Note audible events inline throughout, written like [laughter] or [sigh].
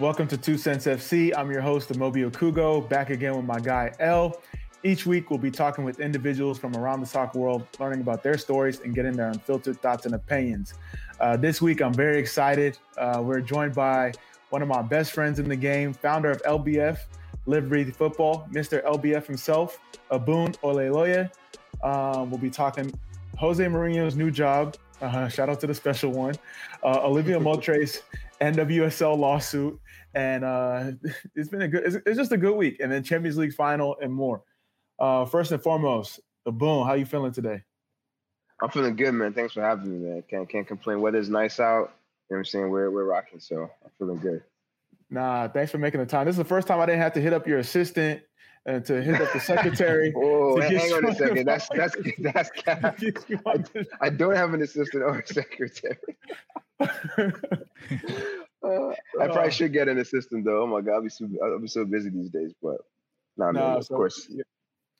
Welcome to Two Cents FC. I'm your host, Mobio Kugo, back again with my guy L. Each week, we'll be talking with individuals from around the soccer world, learning about their stories and getting their unfiltered thoughts and opinions. Uh, this week, I'm very excited. Uh, we're joined by one of my best friends in the game, founder of LBF, Live Breathe Football, Mr. LBF himself, Abun Oleloye. Um, we'll be talking Jose Mourinho's new job. Uh, shout out to the special one. Uh, Olivia [laughs] Moultrie's NWSL lawsuit. And uh, [laughs] it's been a good, it's, it's, just a good week. And then Champions League final and more. Uh, first and foremost, the boom. How you feeling today? I'm feeling good, man. Thanks for having me, man. Can't can't complain. Weather's nice out. You know what I'm saying? We're we're rocking, so I'm feeling good. Nah, thanks for making the time. This is the first time I didn't have to hit up your assistant and to hit up the secretary. [laughs] oh, hang on a second. That's that's [laughs] that's. [laughs] I, I, don't have an assistant or a secretary. uh, I probably should get an assistant though. Oh my god, I'll be so I'll be so busy these days. But nah, nah man, of so, course. Yeah.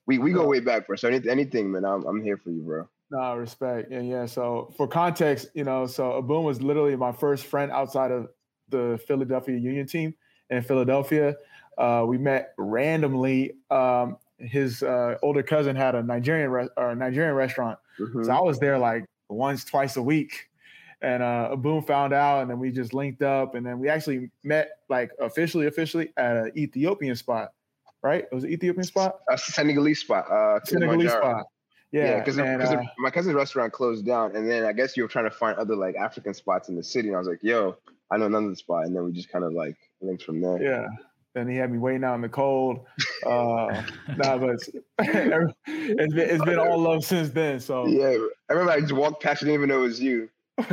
We we go way back, bro. So anything, anything man, I'm I'm here for you, bro. No, respect. Yeah, yeah. So for context, you know, so Abun was literally my first friend outside of the Philadelphia Union team in Philadelphia. Uh, we met randomly. Um, his uh, older cousin had a Nigerian re- or Nigerian restaurant, mm-hmm. so I was there like once, twice a week. And uh, Abun found out, and then we just linked up, and then we actually met like officially, officially at an Ethiopian spot, right? It was an Ethiopian spot, a Senegalese spot, uh, Senegalese spot. Yeah, because yeah, uh, my cousin's restaurant closed down, and then I guess you were trying to find other like African spots in the city, and I was like, "Yo, I know another spot," and then we just kind of like linked from there. Yeah. Then he had me waiting out in the cold. Uh, [laughs] nah, but it's, [laughs] it's been it's been all love since then. So yeah, I remember I just walked past, didn't even know it was you. [laughs]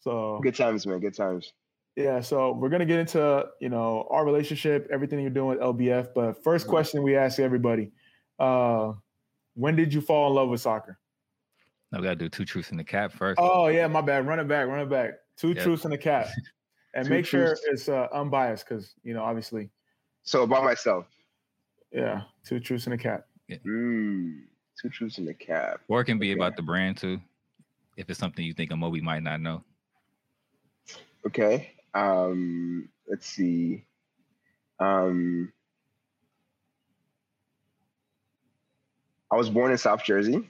so good times, man. Good times. Yeah, so we're gonna get into you know our relationship, everything you're doing with LBF. But 1st mm-hmm. question we ask everybody: uh, When did you fall in love with soccer? No, we gotta do two truths in the cap first. Oh yeah, my bad. Run it back, run it back. Two yep. truths and a cat. [laughs] and make sure it's uh, unbiased because you know obviously. So about myself. Yeah, two truths and a cat. Yeah. Mm, two truths in a cap. Or it can be okay. about the brand too, if it's something you think a Moby might not know. Okay. Um, let's see. Um, I was born in South Jersey.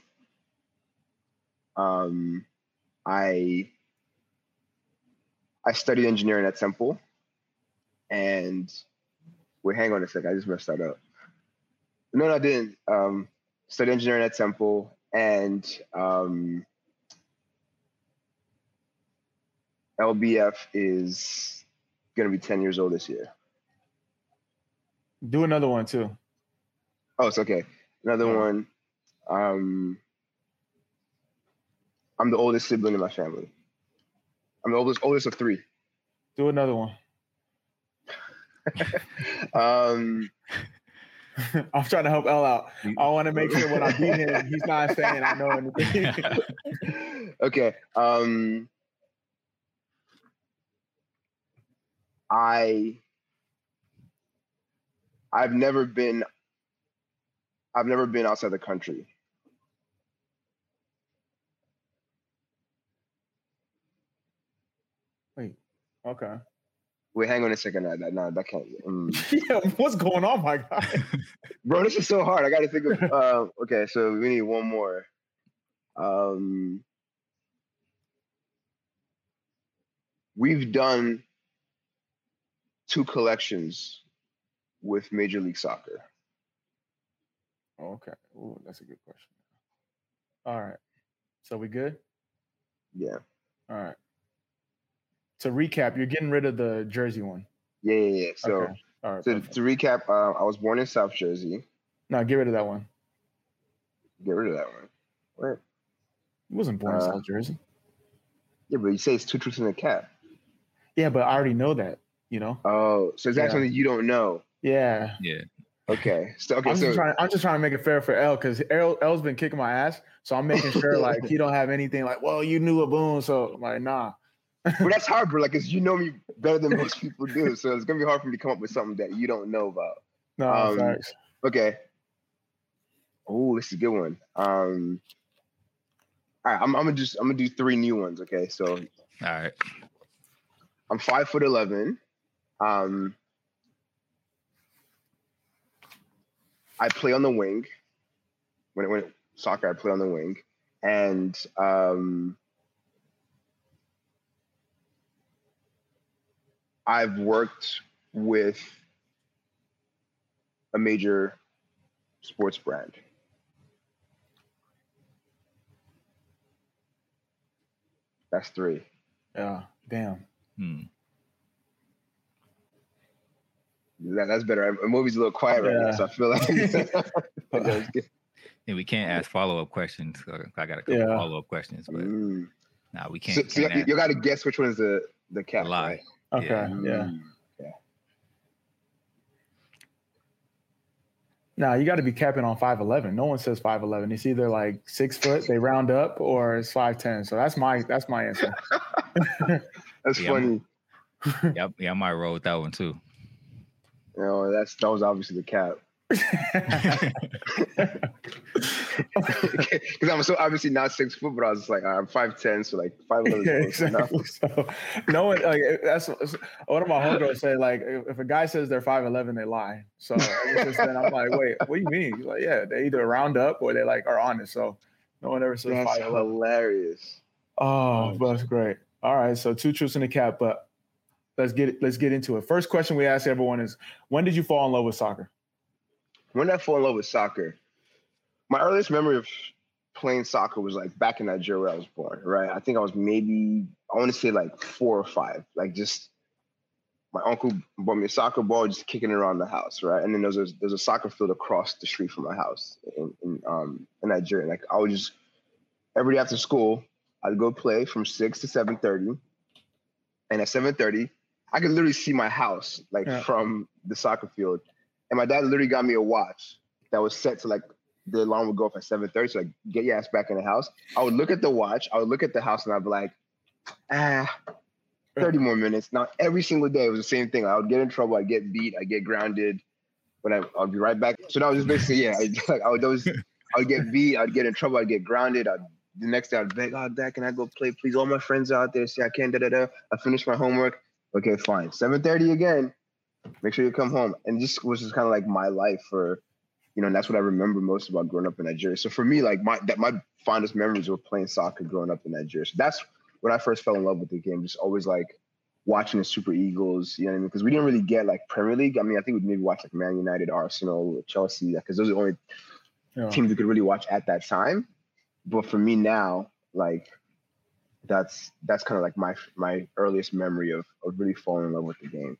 Um, I I studied engineering at Temple, and wait, hang on a sec. I just messed that up. No, no, I didn't. Um, studied engineering at Temple, and um, LBF is going to be 10 years old this year. Do another one too. Oh, it's okay. Another yeah. one. Um, I'm the oldest sibling in my family. I'm the oldest oldest of three. Do another one. [laughs] um, [laughs] I'm trying to help L out. I want to make sure when I beat him, [laughs] he's not saying I know anything. okay. Um, I I've never been I've never been outside the country. Okay. Wait, hang on a second. No, no that can't. Um, [laughs] yeah, what's going on, my guy? [laughs] Bro, this is so hard. I got to think of. Uh, [laughs] okay, so we need one more. Um, we've done two collections with Major League Soccer. Okay. Ooh, that's a good question. All right. So we good? Yeah. All right to recap, you're getting rid of the Jersey one. Yeah, yeah, yeah. So, okay. All right, to, to recap, uh, I was born in South Jersey. No, get rid of that one. Get rid of that one. What? You wasn't born uh, in South Jersey. Yeah, but you say it's two truths in a cap. Yeah, but I already know that. You know. Oh, so it's yeah. actually you don't know. Yeah. Yeah. Okay. So okay. I'm, so, just trying, I'm just trying to make it fair for L because L L's been kicking my ass, so I'm making sure [laughs] like he don't have anything like, well, you knew a boom, so I'm like, nah but that's hard, bro. Like, cause you know me better than most people do, so it's gonna be hard for me to come up with something that you don't know about. No, um, thanks. Okay. Oh, this is a good one. Um, all right, I'm, I'm gonna just I'm gonna do three new ones. Okay, so all right. I'm five foot eleven. Um, I play on the wing. When it went soccer, I play on the wing, and um, I've worked with a major sports brand. That's three. Yeah. Damn. Hmm. That, that's better. A movie's a little quiet right now, so I feel like [laughs] [laughs] That was good. And we can't ask follow up questions. I got a couple Yeah. follow up questions, but Mm. nah, we can't. so you, can't you ask got to guess which one is the the a cap. lie. right? Okay. Yeah. Mm. Now you got to be capping on five eleven. No one says five eleven. It's either like six foot, they round up, or it's five ten. So that's my that's my answer. [laughs] [laughs] That's Yeah, funny. [laughs] Yeah, yeah, I might roll with that one too. You know, that's that was obviously the cap. Because I'm so obviously not six foot, but I was just like, I'm five ten, so like five eleven. yeah, is close [laughs] enough. exactly. So no one like that's one of my homegirls said like if a guy says they're five eleven, they lie. So then, I'm like, wait, what do you mean? He's like, yeah, they either round up or they like are honest. So no one ever says That's five eleven. hilarious. Oh, oh that's great. All right, so two truths in the cap, but let's get let's get into it. First question we ask everyone is, when did you fall in love with soccer? When I fall in love with soccer? My earliest memory of playing soccer was like back in Nigeria where I was born, right? I think I was maybe, I want to say like four or five. Like just my uncle bought me a soccer ball, just kicking it around the house, right? And then there's a, there's a soccer field across the street from my house in, in, um, in Nigeria. Like I would just, every day after school, I'd go play from 6 to 7.30. And at 7.30, I could literally see my house like Yeah. from the soccer field. And my dad literally got me a watch that was set to like the alarm would go off at 7:30. So like get your ass back in the house. I would look at the watch, I would look at the house and I'd be like, ah, 30 more minutes. Now every single day it was the same thing. I would get in trouble, I'd get beat, I'd get grounded, but I, I'd be right back. So that was just basically, yeah, I, like, [laughs] I would always I would get beat, I'd get in trouble, I'd get grounded. I'd the next day I'd beg, oh dad, can I go play? Please, all my friends are out there say I can't, da da da. I finished my homework. Okay, fine. 7:30 again. Make sure you come home. And this was just kind of like my life for, you know, and that's what I remember most about growing up in Nigeria. So for me, like my that my fondest memories were playing soccer growing up in Nigeria. So that's when I first fell in love with the game. Just always like watching the Super Eagles, you know what I mean? Because we didn't really get like Premier League. I mean, I think we'd maybe watch like Man United, Arsenal, Chelsea, because those are the only Yeah. teams we could really watch at that time. But for me now, like that's that's kind of like my my earliest memory of of really falling in love with the game.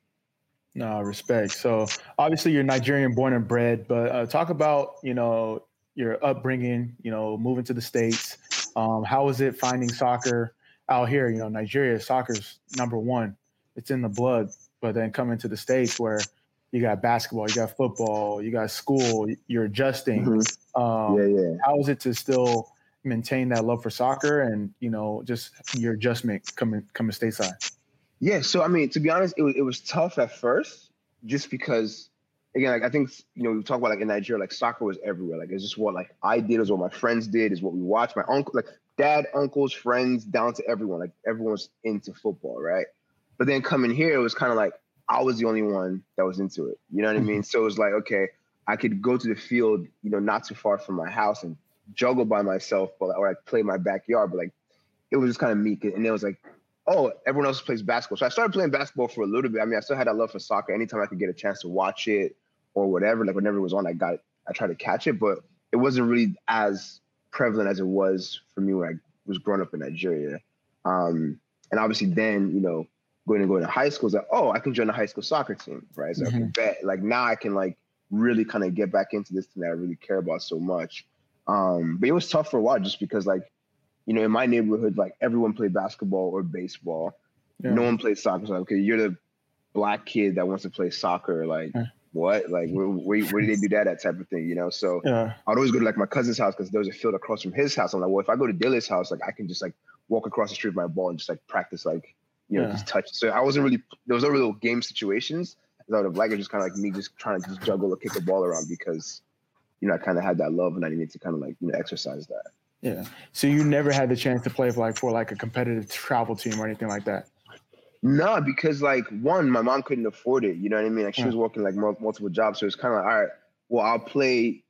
No, respect. So obviously you're Nigerian born and bred, but uh, talk about, you know, your upbringing, you know, moving to the States. Um, how was it finding soccer out here? You know, Nigeria, soccer's number one. It's in the blood. But then coming to the States where you got basketball, you got football, you got school, you're adjusting. Um, yeah, yeah. How is it to still maintain that love for soccer and, you know, just your adjustment coming coming stateside? Yeah, so I mean, to be honest, it was it was tough at first, just because, again, like I think you know we talk about like in Nigeria, like soccer was everywhere. Like it's just what like I did, is what my friends did, is what we watched. My uncle, like dad, uncles, friends, down to everyone, like everyone was into football, right? But then coming here, it was kind of like I was the only one that was into it. You know what I mean? Mm-hmm. So it was like, okay, I could go to the field, you know, not too far from my house and juggle by myself, but or I play my backyard, but like it was just kind of meek. And it was like, oh, everyone else plays basketball. So I started playing basketball for a little bit. I mean, I still had that love for soccer. Anytime I could get a chance to watch it or whatever, like whenever it was on, I got it. I tried to catch it, but it wasn't really as prevalent as it was for me when I was growing up in Nigeria. Um, and obviously then, you know, going to go to high school, is like, oh, I can join a high school soccer team, right? So I can bet. Like now I can like really kind of get back into this thing that I really care about so much. Um, but it was tough for a while just because like, you know, in my neighborhood, like everyone played basketball or baseball. Yeah. No one played soccer. So okay, you're the black kid that wants to play soccer. Like Yeah. what? Like where, where, where did they do that? That type of thing, you know? So Yeah. I'd always go to like my cousin's house because there was a field across from his house. I'm like, well, if I go to Dilly's house, like I can just like walk across the street with my ball and just like practice, like you know, just touch. So I wasn't really there was no real game situations. I would have liked it just kind of like me just trying to just juggle or kick a ball around because you know I kind of had that love and I needed to kind of like you know exercise that. Yeah. So you never had the chance to play for like for like a competitive travel team or anything like that. No, because like one, my mom couldn't afford it. You know what I mean? Like she Yeah. was hmm. working like multiple jobs, so it's kind of like, all right, well, I'll play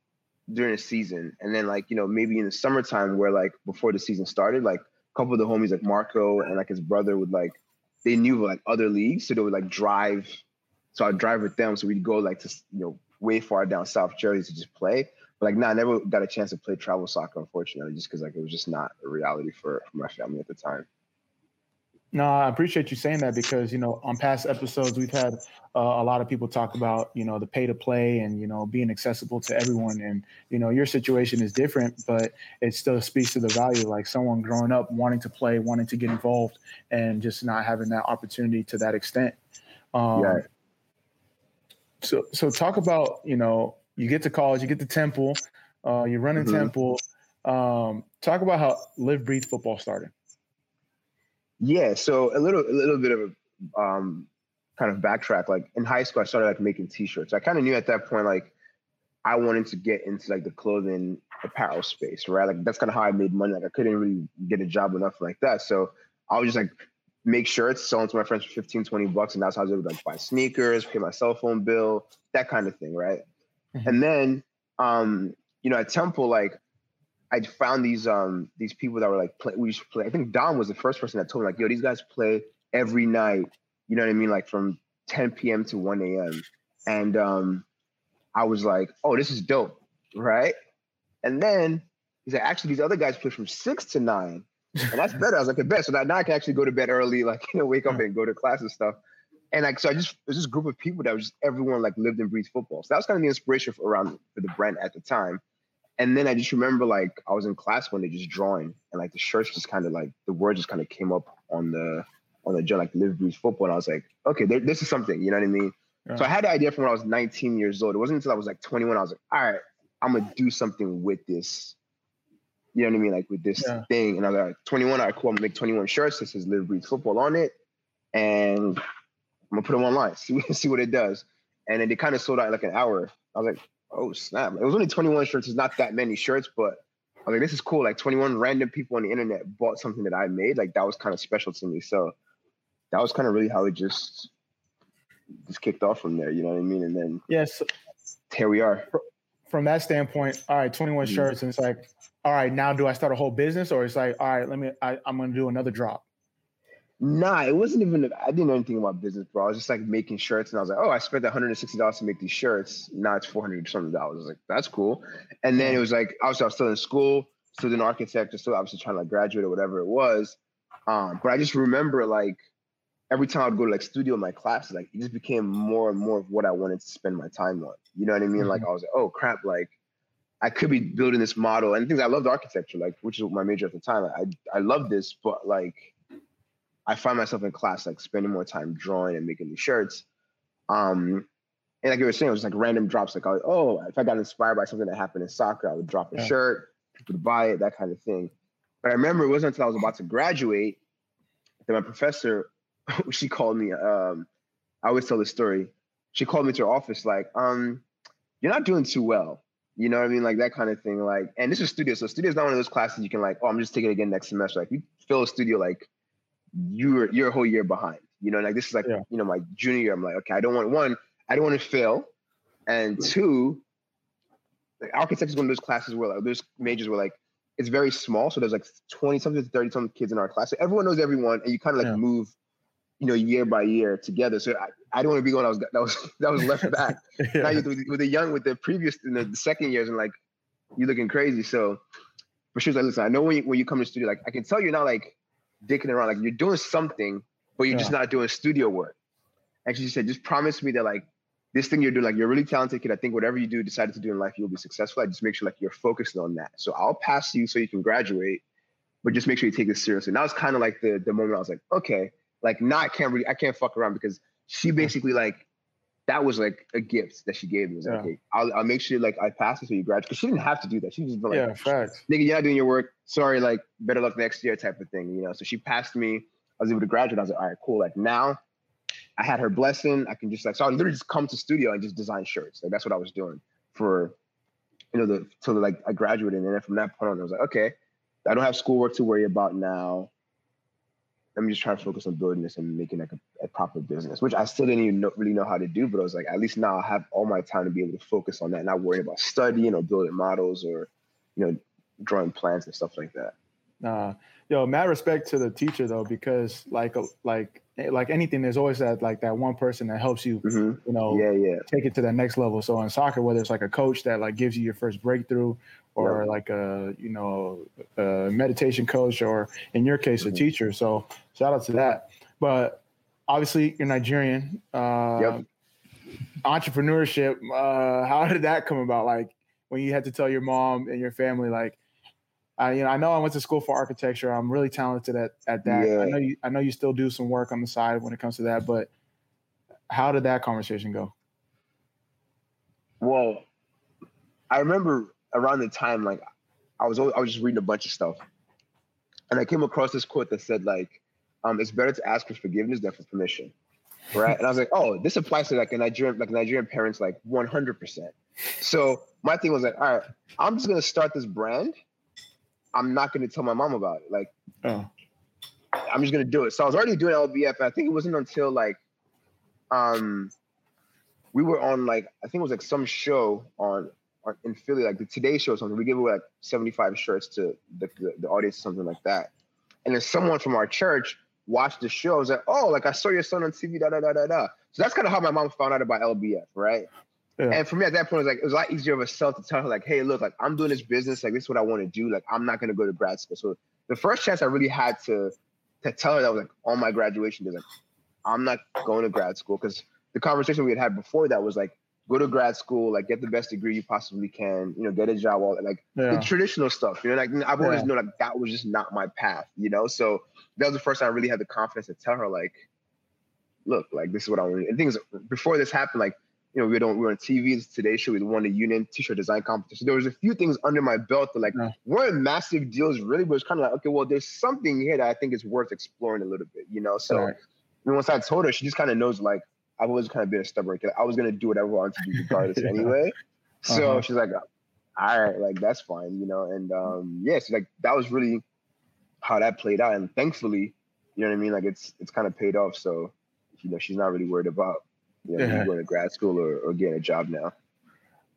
during the season, and then like you know maybe in the summertime where like before the season started, like a couple of the homies like Marco and like his brother would like they knew like other leagues, so they would like drive. So I'd drive with them, so we'd go like to you know way far down South Jersey to just play. Like, nah, I never got a chance to play travel soccer, unfortunately, just because like it was just not a reality for, for my family at the time. No, I appreciate you saying that because you know on past episodes we've had uh, a lot of people talk about you know the pay to play and you know being accessible to everyone and you know your situation is different but it still speaks to the value like someone growing up wanting to play wanting to get involved and just not having that opportunity to that extent. Um, Yeah. So so talk about you know you get to college you get to Temple uh, you run in Mhm. Temple. Um, talk about how live breathe football started. Yeah, so a little a little bit of a um, kind of backtrack. Like in high school, I started like making T-shirts. I kind of knew at that point like I wanted to get into like the clothing apparel space, right? Like that's kind of how I made money. Like I couldn't really get a job enough like that, so I was just like make shirts, sell them to my friends for 15, 20 bucks, and that's how I was able to like buy sneakers, pay my cell phone bill, that kind of thing, right? Mhm. And then um, you know, at Temple, like I found these um these people that were like play, we used to play. I think Don was the first person that told me like, yo, these guys play every night. You know what I mean? Like from 10 p.m. to 1 a.m. And um, I was like, oh, this is dope, right? And then he's like, actually, these other guys play from six to nine, and that's [laughs] better. I was like, the best. So now, now I can actually go to bed early, like [laughs] you know, wake up and go to class and stuff. And like, so I just it was this group of people that was just everyone like lived and breathed football. So that was kind of the inspiration for around for the brand at the time. And then I just remember like I was in class one day just drawing, and like the shirts just kind of like the word just kind of came up on the on the joint like live breathe football, and I was like, okay, there, this is something, you know what I mean? Yeah. So I had the idea from when I was 19 years old. It wasn't until I was like 21 I was like, all right, I'm gonna do something with this. You know what I mean? Like with this Yeah. thing. And I was like, 21, all right, cool. I'm gonna make 21 shirts. This is live breathe football on it, and I'm gonna put them online. [laughs] See see what it does. And then they kind of sold out in like an hour. I was like, oh snap! It was only 21 shirts. It's not that many shirts, but I was like, this is cool. Like 21 random people on the internet bought something that I made. Like that was kind of special to me. So that was kind of really how it just just kicked off from there. You know what I mean? And then Yes, here we are. from that standpoint, all right, 21 Mhm. shirts, and it's like, all right, now do I start a whole business, or it's like, all right, let me, I, I'm going to do another drop. Nah, it wasn't even. I didn't know anything about business, bro. I was just like making shirts, and I was like, oh, I spent 160 dollars to make these shirts. Now it's $400 something dollars. I was like, that's cool. And then it was like, obviously, I was still in school, still an architect, just still obviously trying to like graduate or whatever it was. Um, but I just remember like every time I'd go to like studio in my classes, like it just became more and more of what I wanted to spend my time on. You know what I mean? Like I was like, oh crap, like I could be building this model and things. I loved architecture, like which is my major at the time. I I love this, but like I find myself in class like spending more time drawing and making these shirts. Um, and like you were saying, it was like random drops. Like, I, oh, if I got inspired by something that happened in soccer, I would drop a Yeah. shirt, people would buy it, that kind of thing. But I remember it wasn't until I was about to graduate that my professor, [laughs] she called me. Um, I always tell this story. She called me to her office, like, um, you're not doing too well. You know what I mean? Like that kind of thing. Like, and this is studio. So studio is not one of those classes you can like, oh, I'm just taking it again next semester. Like you fill a studio like you're you're a whole year behind. You know, like this is like, Yeah. you know, my junior year. I'm like, okay, I don't want one, I don't want to fail. And two, like architecture is one of those classes where like those majors where like it's very small. So there's like 20 something to 30 something kids in our class. So everyone knows everyone and you kind of like Yeah. move, you know, year by year together. So I, I don't want to be one that was that was [laughs] that was left [laughs] back now you're with, with the young with the previous in the, the second years and like you're looking crazy. So but she was like, listen, I know when you when you come to the studio, like I can tell you're not like dicking around, like you're doing something, but you're just not doing studio work. And she said, just promise me that like this thing you're doing, like you're really talented kid. I think whatever you do, decided to do in life, you'll be successful. I just make sure like you're focused on that. So I'll pass you so you can graduate, but just make sure you take this seriously. And that was kind of like the the moment I was like, okay, like not I can't really I can't fuck around because she basically like that was like a gift that she gave me. It was like, Yeah. okay, I'll, I'll make sure like I pass it so you graduate. Because she didn't have to do that. She just like, yeah, facts. nigga, you're not doing your work. Sorry, like better luck next year type of thing, you know. So she passed me. I was able to graduate. I was like, all right, cool. Like now I had her blessing. I can just like so I literally just come to studio and just design shirts. Like that's what I was doing for you know the till like I graduated. And then from that point on, I was like, okay, I don't have schoolwork to worry about now. Let me just try to focus on building this and making like a, a proper business, which I still didn't even know, really know how to do. But I was like, at least now I have all my time to be able to focus on that, not worry about studying or building models or, you know, drawing plans and stuff like that. Uh, yo, mad respect to the teacher though, because like like like anything, there's always that like that one person that helps you, mm-hmm. you know, yeah, yeah, take it to that next level. So in soccer, whether it's like a coach that like gives you your first breakthrough, or yep. like a you know a meditation coach, or in your case, mm-hmm. a teacher. So shout out to that. But obviously, you're Nigerian. Uh, yep. Entrepreneurship. Uh, how did that come about? Like when you had to tell your mom and your family, like I, you know, I know I went to school for architecture. I'm really talented at, at that. Yeah. I know you, I know you still do some work on the side when it comes to that, but how did that conversation go? Well, I remember around the time, like I was, I was just reading a bunch of stuff and I came across this quote that said like, um, it's better to ask for forgiveness than for permission. Right. and I was like, oh, this applies to like a Nigerian, like Nigerian parents, like 100%. So my thing was like, all right, I'm just going to start this brand I'm not going to tell my mom about it. Like, oh. I'm just going to do it. So I was already doing LBF. I think it wasn't until like, um, we were on like I think it was like some show on in Philly, like the Today Show or something. We give away like 75 shirts to the, the, the audience, something like that. And then someone from our church watched the show. I was like, oh, like I saw your son on TV, da da da da da. So that's kind of how my mom found out about LBF, right? Yeah. And for me at that point, it was like it was a lot easier of a sell to tell her, like, hey, look, like I'm doing this business, like this is what I want to do. Like I'm not gonna go to grad school. So the first chance I really had to to tell her that was like on my graduation day, like, I'm not going to grad school because the conversation we had had before that was like, go to grad school, like get the best degree you possibly can, you know, get a job, all that, like yeah. the traditional stuff. You know, like I've always yeah. known like that was just not my path, you know. So that was the first time I really had the confidence to tell her, like, look, like this is what I want. And things before this happened, like you know, we don't we were on TV Today Show. We won the Union T-shirt design competition. There was a few things under my belt that like yeah. weren't massive deals really, but it's kind of like okay, well, there's something here that I think is worth exploring a little bit, you know. So right. once I told her, she just kind of knows like I've always kind of been a stubborn kid. I was gonna do whatever I wanted to do [laughs] regardless yeah. anyway. So uh-huh. she's like, all right, like that's fine, you know. And um, yeah, so like that was really how that played out, and thankfully, you know what I mean. Like it's it's kind of paid off. So you know, she's not really worried about you know, yeah. going to grad school or, or getting a job now.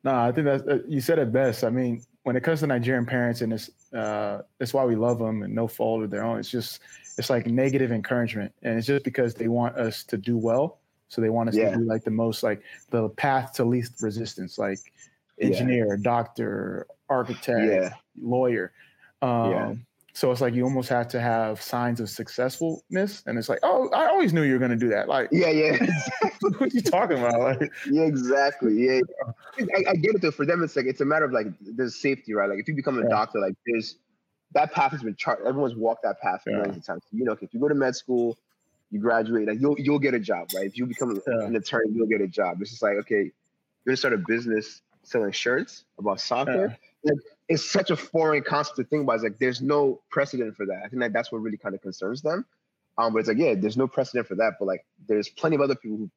No, I think that's uh, you said it best. I mean, when it comes to Nigerian parents, and it's uh, that's why we love them and no fault of their own. It's just it's like negative encouragement, and it's just because they want us to do well, so they want us yeah. to be like the most like the path to least resistance, like engineer, yeah. doctor, architect, lawyer. Um, so it's like you almost have to have signs of successfulness, and it's like, oh, I always knew you were going to do that. Like, yeah, yeah. [laughs] what are you talking about? Like, yeah, exactly. Yeah, I, I, get it though. For them, it's like it's a matter of like there's safety, right? Like if you become a yeah. doctor, like there's that path has been charted. Everyone's walked that path for yeah. millions of times. You know, if you go to med school, you graduate, like you'll you'll get a job, right? If you become yeah. an attorney, you'll get a job. It's just like okay, you're gonna start a business selling shirts about soccer. Like, it's such a foreign concept to think about. It's like there's no precedent for that. I think that that's what really kind of concerns them. Um, but it's like, yeah, there's no precedent for that. But like, there's plenty of other people who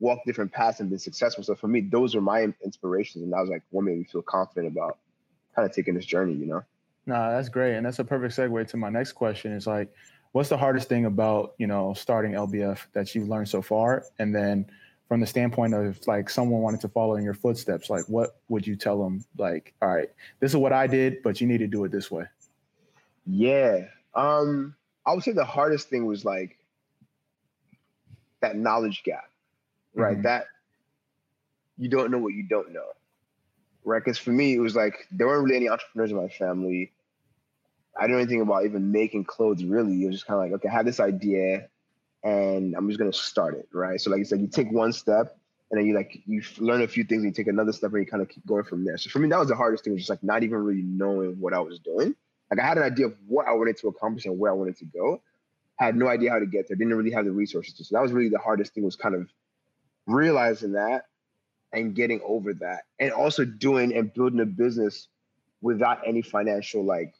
walk different paths and been successful. So for me, those are my inspirations, and I was like what made me feel confident about kind of taking this journey. You know? No, that's great, and that's a perfect segue to my next question. Is like, what's the hardest thing about you know starting LBF that you've learned so far, and then from the standpoint of like someone wanted to follow in your footsteps, like what would you tell them? Like, all right, this is what I did, but you need to do it this way. Yeah. Um, I would say the hardest thing was like that knowledge gap, right? Mm-hmm. That you don't know what you don't know, right? Because for me, it was like there weren't really any entrepreneurs in my family. I didn't know anything about even making clothes really. It was just kind of like, okay, I have this idea and I'm just gonna start it, right? So like you said, you take one step and then you like you learn a few things and you take another step and you kind of keep going from there. So for me, that was the hardest thing, was just like not even really knowing what I was doing. Like I had an idea of what I wanted to accomplish and where I wanted to go. I had no idea how to get there. Didn't really have the resources to. So that was really the hardest thing was kind of realizing that and getting over that. And also doing and building a business without any financial like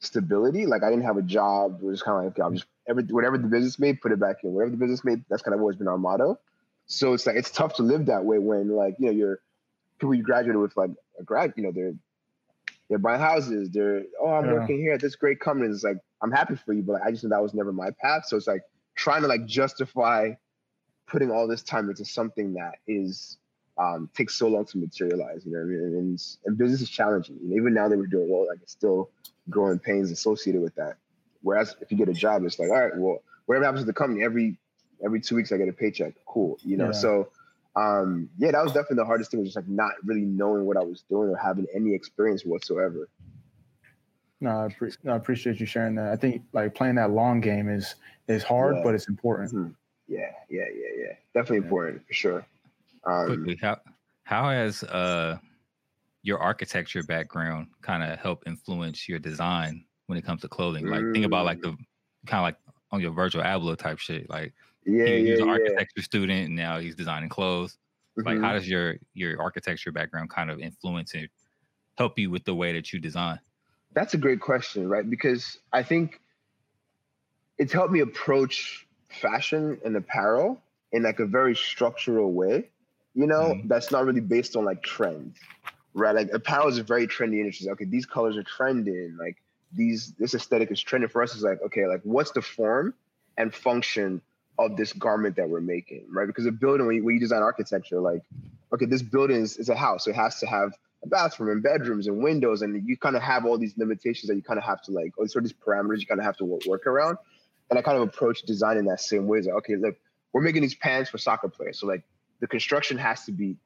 stability. Like I didn't have a job. It was kind of like okay, I'm just every whatever the business made, put it back in. Whatever the business made, that's kind of always been our motto. So it's like it's tough to live that way when like you know you're people you graduated with like a grad, you know they're they're buying houses. They're oh, I'm Yeah. working here at this great company. It's like I'm happy for you, but like, I just knew that was never my path. So it's like trying to like justify putting all this time into something that is um, takes so long to materialize. You know what I mean? And, and, business is challenging. And even now that we're doing well, like it's still growing pains associated with that. Whereas if you get a job, it's like all right, well, whatever happens to the company, every every two weeks I get a paycheck. Cool, you know. Yeah. So um, yeah, that was definitely the hardest thing was just like not really knowing what I was doing or having any experience whatsoever. No, I, pre- no, I appreciate you sharing that. I think like playing that long game is is hard, Yeah. but it's important. Mhm. Yeah, yeah, yeah, yeah. Definitely Yeah. important for sure. Um, Quickly, how how has uh your architecture background kind of helped influence your design when it comes to clothing? Like think about like the kind of like on your Virgil Abloh type shit. Like yeah, he, yeah, he's an yeah. architecture student and now he's designing clothes. Like Mhm. how does your your architecture background kind of influence and help you with the way that you design? That's a great question, right? Because I think it's helped me approach fashion and apparel in like a very structural way, you know, Mhm. that's not really based on like trends, right? Like apparel is a very trendy industry. Okay, these colors are trending, like these this aesthetic is trending. For us, Is like, okay, like what's the form and function of this garment that we're making, right? Because a building, when you, when you design architecture, like, okay, this building is, is a house, so it has to have a bathroom and bedrooms and windows, and you kind of have all these limitations that you kind of have to like, or sort of these parameters you kind of have to work, work around. And I kind of approach design in that same way. It's like, okay, look, we're making these pants for soccer players, so like the construction has to be,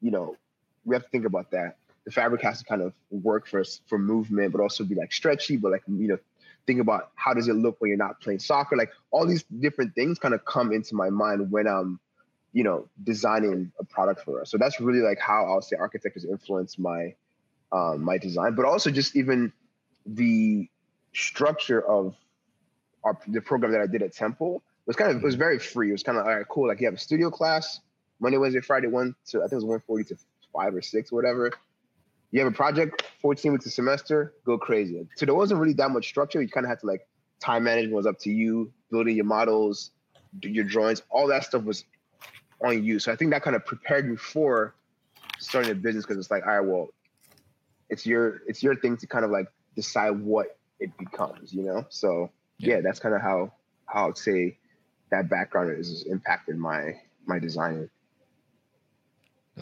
you know, we have to think about that. The fabric has to kind of work for for movement, but also be like stretchy, but like you know, think about how does it look when you're not playing soccer. Like all these different things kind of come into my mind when I'm, you know, designing a product for us. So that's really like how I'll say architect has influenced my um, my design, but also just even the structure of our the program that I did at Temple was kind of it was very free. It was kind of all right, cool. Like you have a studio class Monday, Wednesday, Friday, one to I think it was one forty to five or six, or whatever. You have a project, 14 weeks a semester, go crazy. So there wasn't really that much structure. You kind of had to like time management was up to you, building your models, your drawings, all that stuff was on you. So I think that kind of prepared you for starting a business because it's like, all right, well, it's your it's your thing to kind of like decide what it becomes, you know? So Yeah. yeah, that's kind of how how I'd say that background is, impacted my my designing.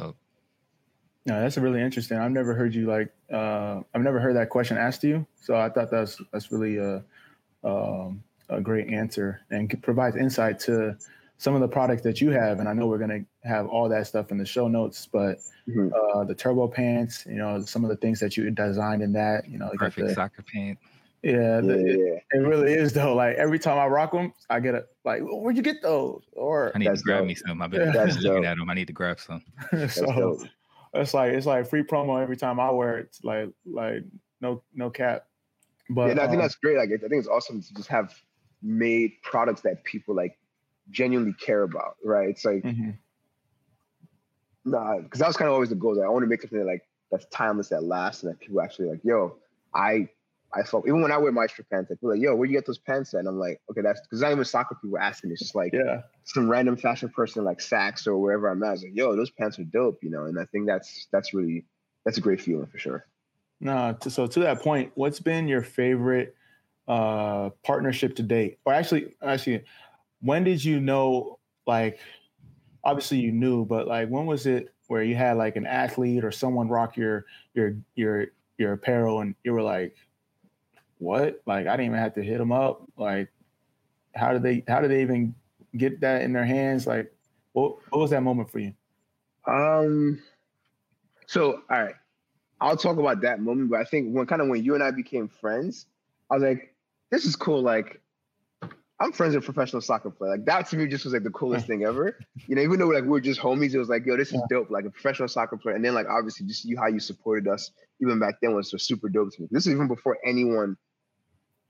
So No, that's really interesting. I've never heard you like uh, I've never heard that question asked to you, so I thought that's that's really a um, a great answer and provides insight to some of the products that you have. And I know we're gonna have all that stuff in the show notes, but Mhm. uh, the turbo pants, you know, some of the things that you designed in that, you know, you got perfect the- soccer pant. Yeah, the, it, Yeah, it really is though. Like every time I rock them, I get a like, where'd you get those? Or I need to grab dope. me some. I've been That's [laughs] looking dope. at them. I need to grab some. [laughs] that's so dope. it's like it's like free promo every time I wear it. It's like like no no cap. But yeah, no, I think um, that's great. Like, I think it's awesome to just have made products that people like genuinely care about, right? It's like, mhm. nah, because that was kind of always the goal. Like, I want to make something that, like that's timeless, that lasts, and that people actually like, yo, I, I felt even when I wear Maestro pants, like, like, yo, where you get those pants at? And I'm like, okay, that's because not even soccer people asking. Me. It's just like yeah. some random fashion person like Saks or wherever I'm at. I was like, yo, those pants are dope, you know. And I think that's that's really that's a great feeling for sure. No, so to that point, what's been your favorite uh partnership to date? Or actually, actually, when did you know? Like, obviously you knew, but like, when was it where you had like an athlete or someone rock your your your your apparel and you were like, what? Like, I didn't even have to hit them up. Like, how did they? How did they even get that in their hands? Like, what what was that moment for you? Um. So, all right, I'll talk about that moment. But I think when kind of when you and I became friends, I was like, "This is cool." Like, I'm friends with a professional soccer player. Like that to me just was like the coolest thing ever. You know, even though like we are just homies, it was like, "Yo, this is Yeah. dope." Like a professional soccer player, and then like obviously just you how you supported us even back then was super dope to me. This is even before anyone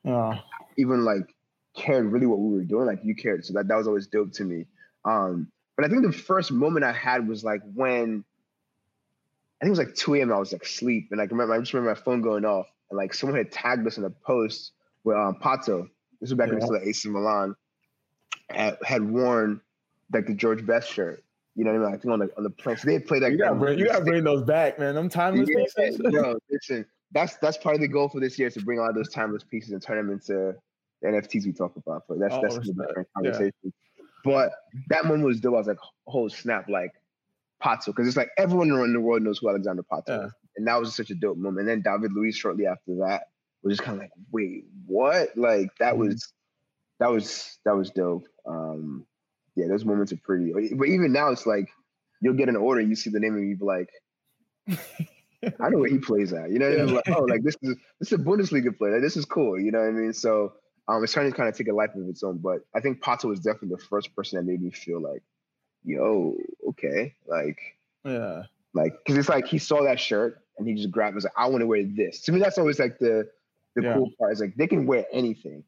Uh, even like cared really what we were doing. Like you cared, so that that was always dope to me. Um, but I think the first moment I had was like when I think it was like 2 a.m. I was like asleep, and like remember I just remember my phone going off, and like someone had tagged us in a post where um, Pato, this was back when Yeah. still at AC Milan, had, had worn like the George Best shirt. You know what I mean? I think on the on the plane. So they had played like you gotta bring you gotta bring those back, man. Them timeless yeah, yo, listen, that's that's part of the goal for this year is to bring all those timeless pieces and turn them into the NFTs we talk about. But that's oh, that's a different conversation. Yeah. But that moment was dope. I was like, oh snap, like Pato, because it's like everyone in the world knows who Alexander Pato yeah. is. And that was such a dope moment. And then David Luiz shortly after that was just kind of like, wait, what? Like that mm-hmm. was that was that was dope. Um yeah, those moments are pretty. But even now it's like you'll get an order, you see the name and you be like, [laughs] I know where he plays at. You know, yeah. like, oh, like this is this is a Bundesliga player. Like, this is cool. You know what I mean? So um, it's starting to kind of take a life of its own. But I think Pato was definitely the first person that made me feel like, yo, okay, like, yeah, like because it's like he saw that shirt and he just grabbed. Was like, I want to wear this. To me, that's always like the the yeah. cool part. Is like they can wear anything,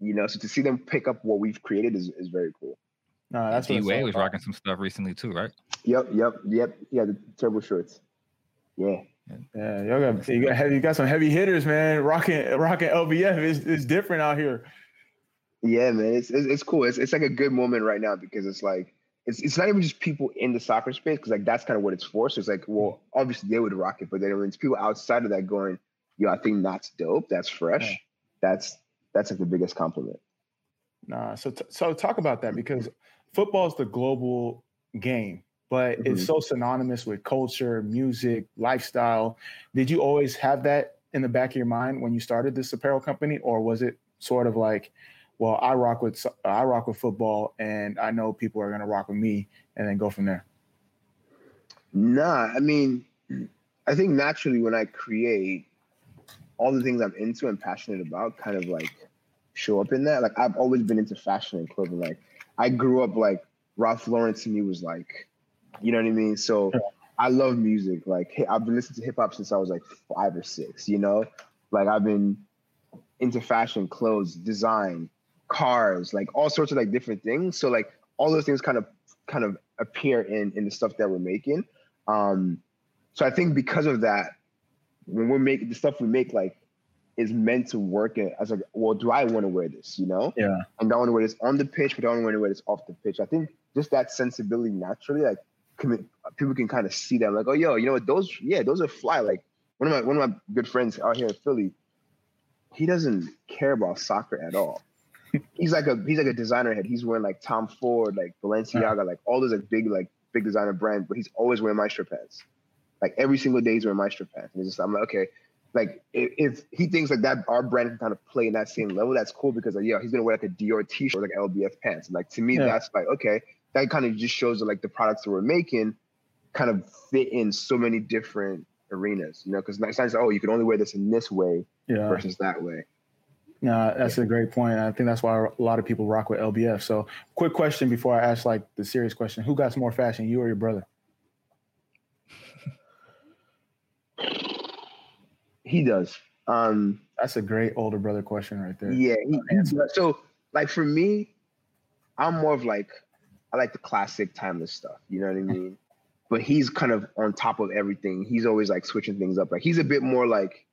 you know. So to see them pick up what we've created is is very cool. No, that's D Wade was rocking some stuff recently too, right? Yep, yep, yep. Yeah, the turbo shorts. Yeah. Yeah, y'all got you got heavy, you got some heavy hitters, man. Rocking rocking LBF is is different out here. Yeah, man, it's it's, it's cool. It's it's like a good moment right now because it's like it's it's not even just people in the soccer space because like that's kind of what it's for. So it's like, well, obviously they would rock it, but then it's people outside of that going, yo, I think that's dope. That's fresh. Yeah. That's that's like the biggest compliment. Nah, so t- so talk about that because football is the global game but mm-hmm. it's so synonymous with culture, music, lifestyle. Did you always have that in the back of your mind when you started this apparel company, or was it sort of like, well, I rock with I rock with football, and I know people are gonna rock with me, and then go from there? Nah, I mean, I think naturally when I create, all the things I'm into and passionate about kind of like show up in that. Like I've always been into fashion and clothing. Like I grew up like Ralph Lauren to me was like you know what I mean? So yeah. I love music. Like I've been listening to hip hop since I was like five or six. You know, like I've been into fashion, clothes, design, cars, like all sorts of like different things. So like all those things kind of kind of appear in in the stuff that we're making. Um, so I think because of that, when we're making the stuff we make, like is meant to work as like, well, do I want to wear this? You know? Yeah. And I want to wear this on the pitch, but I want to wear this off the pitch? I think just that sensibility naturally, like people can kind of see that like oh yo you know what those yeah those are fly like one of my one of my good friends out here in Philly he doesn't care about soccer at all. [laughs] He's like a he's like a designer head. He's wearing like Tom Ford like Balenciaga uh-huh. like all those like big like big designer brands but he's always wearing Maestro pants. Like every single day he's wearing Maestro pants. And it's just I'm like okay. Like if, if, he thinks like that our brand can kind of play in that same level that's cool because like yeah he's gonna wear like a Dior t-shirt like LBF pants. And like to me yeah. that's like okay that kind of just shows that like the products that we're making kind of fit in so many different arenas, you know, because it's not just, oh, you can only wear this in this way yeah. versus that way. Yeah, that's yeah. a great point. I think that's why a lot of people rock with LBF. So, quick question before I ask like the serious question: Who got more fashion, you or your brother? he does. Um, that's a great older brother question right there. Yeah. He, so, like for me, I'm more of like I like the classic timeless stuff. You know what I mean? But he's kind of on top of everything. He's always like switching things up. Like he's a bit more like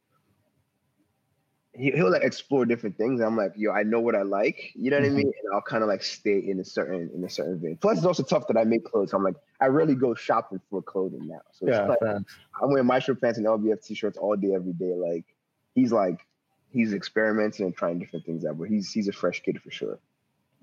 he, will like explore different things. I'm like, yo, I know what I like. You know what mm-hmm. I mean? And I'll kind of like stay in a certain in a certain vein. Plus, it's also tough that I make clothes. So I'm like, I really go shopping for clothing now. So yeah, like, I'm wearing Maestro pants and LBF t-shirts all day, every day. Like he's like he's experimenting and trying different things out. But he's he's a fresh kid for sure.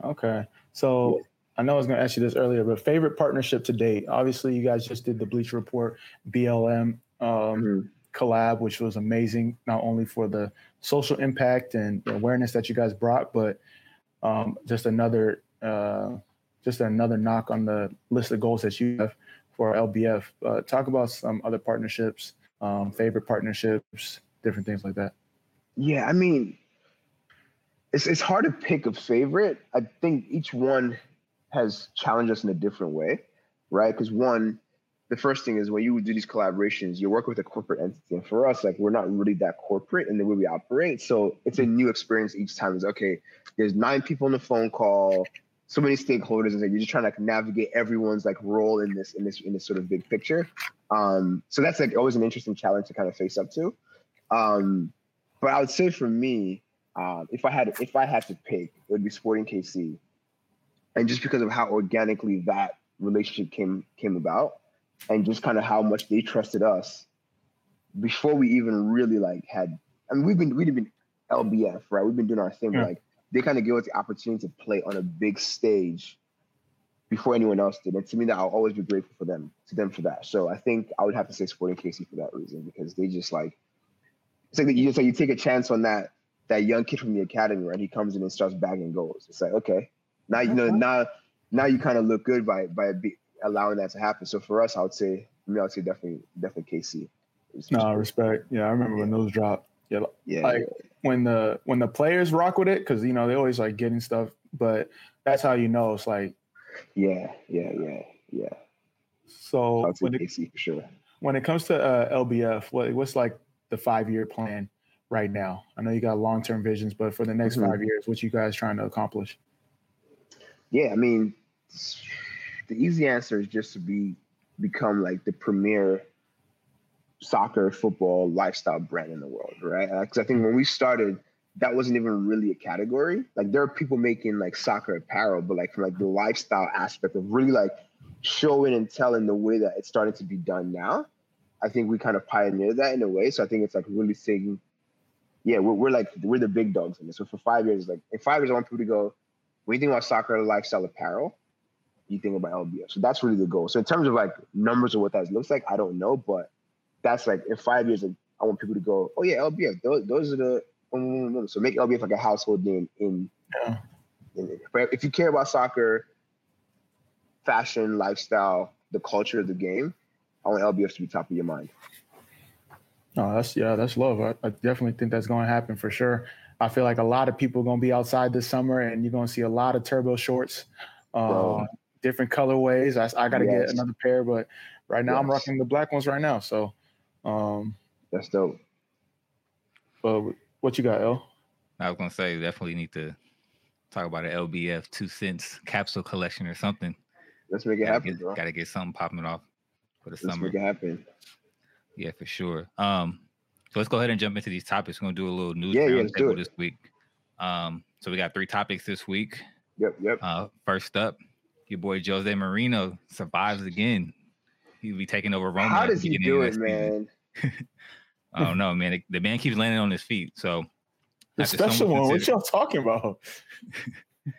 Okay, so. I know I was going to ask you this earlier, but favorite partnership to date? Obviously, you guys just did the Bleacher Report BLM um, mm-hmm. collab, which was amazing, not only for the social impact and awareness that you guys brought, but um, just another uh, just another knock on the list of goals that you have for LBF. Uh, talk about some other partnerships, um, favorite partnerships, different things like that. Yeah, I mean, it's it's hard to pick a favorite. I think each one has challenged us in a different way, right? Because one, the first thing is when you do these collaborations, you work with a corporate entity. And for us, like we're not really that corporate in the way we operate. So it's a new experience each time. It's okay, there's nine people on the phone call, so many stakeholders, and you're just trying to like, navigate everyone's like role in this in this in this sort of big picture. Um, so that's like always an interesting challenge to kind of face up to. Um, but I would say for me, um, if I had if I had to pick, it would be Sporting KC and just because of how organically that relationship came came about and just kind of how much they trusted us before we even really like had. I mean, we've been we've been LBF, right? We've been doing our thing, yeah. like they kind of gave us the opportunity to play on a big stage before anyone else did. And to me, that I'll always be grateful for them to them for that. So I think I would have to say Sporting KC for that reason because they just like it's like you just like you take a chance on that that young kid from the academy, right? He comes in and starts bagging goals. It's like okay, now you know now now you kind of look good by by be, allowing that to happen. So for us, I would say, I mean, I would say definitely definitely KC. No respect. Yeah, I remember yeah. when those dropped. Yeah, yeah. Like when the when the players rock with it, because you know they always like getting stuff, but that's how you know it's like. Yeah, yeah, yeah, yeah. So when it, KC for sure. When it comes to uh, LBF, what what's like the five year plan right now? I know you got long term visions, but for the next mm-hmm. five years, what you guys trying to accomplish? Yeah, I mean, the easy answer is just to be become like the premier soccer, football, lifestyle brand in the world, right? Because I think when we started, that wasn't even really a category. Like there are people making like soccer apparel, but like from like the lifestyle aspect of really like showing and telling the way that it's starting to be done now. I think we kind of pioneered that in a way. So I think it's like really saying, yeah, we're, we're like we're the big dogs in this. So for five years, like in five years, I want people to go. When you think about soccer lifestyle apparel, you think about LBF. So that's really the goal. So in terms of like numbers of what that looks like, I don't know, but that's like in five years, I want people to go, oh yeah, LBF. Those, those are the so make LBF like a household name in. Yeah. in if you care about soccer, fashion, lifestyle, the culture of the game, I want LBF to be top of your mind. Oh, that's yeah, that's love. I, I definitely think that's going to happen for sure. I feel like a lot of people are going to be outside this summer, and you're going to see a lot of turbo shorts, um, different colorways. I, I got to yes. get another pair, but right now yes. I'm rocking the black ones right now. So um, that's dope. But what you got, L? I was gonna say definitely need to talk about an LBF two cents capsule collection or something. Let's make it gotta happen, get, bro. Gotta get something popping off for the let's summer. Make it happen. Yeah, for sure. Um, so let's go ahead and jump into these topics. We're gonna do a little news yeah, yeah, this week. Um, so we got three topics this week. Yep, yep. Uh, first up, your boy Jose Mourinho survives again. He'll be taking over Roma. How does he do it, man? [laughs] I don't know, man. The man keeps landing on his feet. So the special one. What y'all talking about?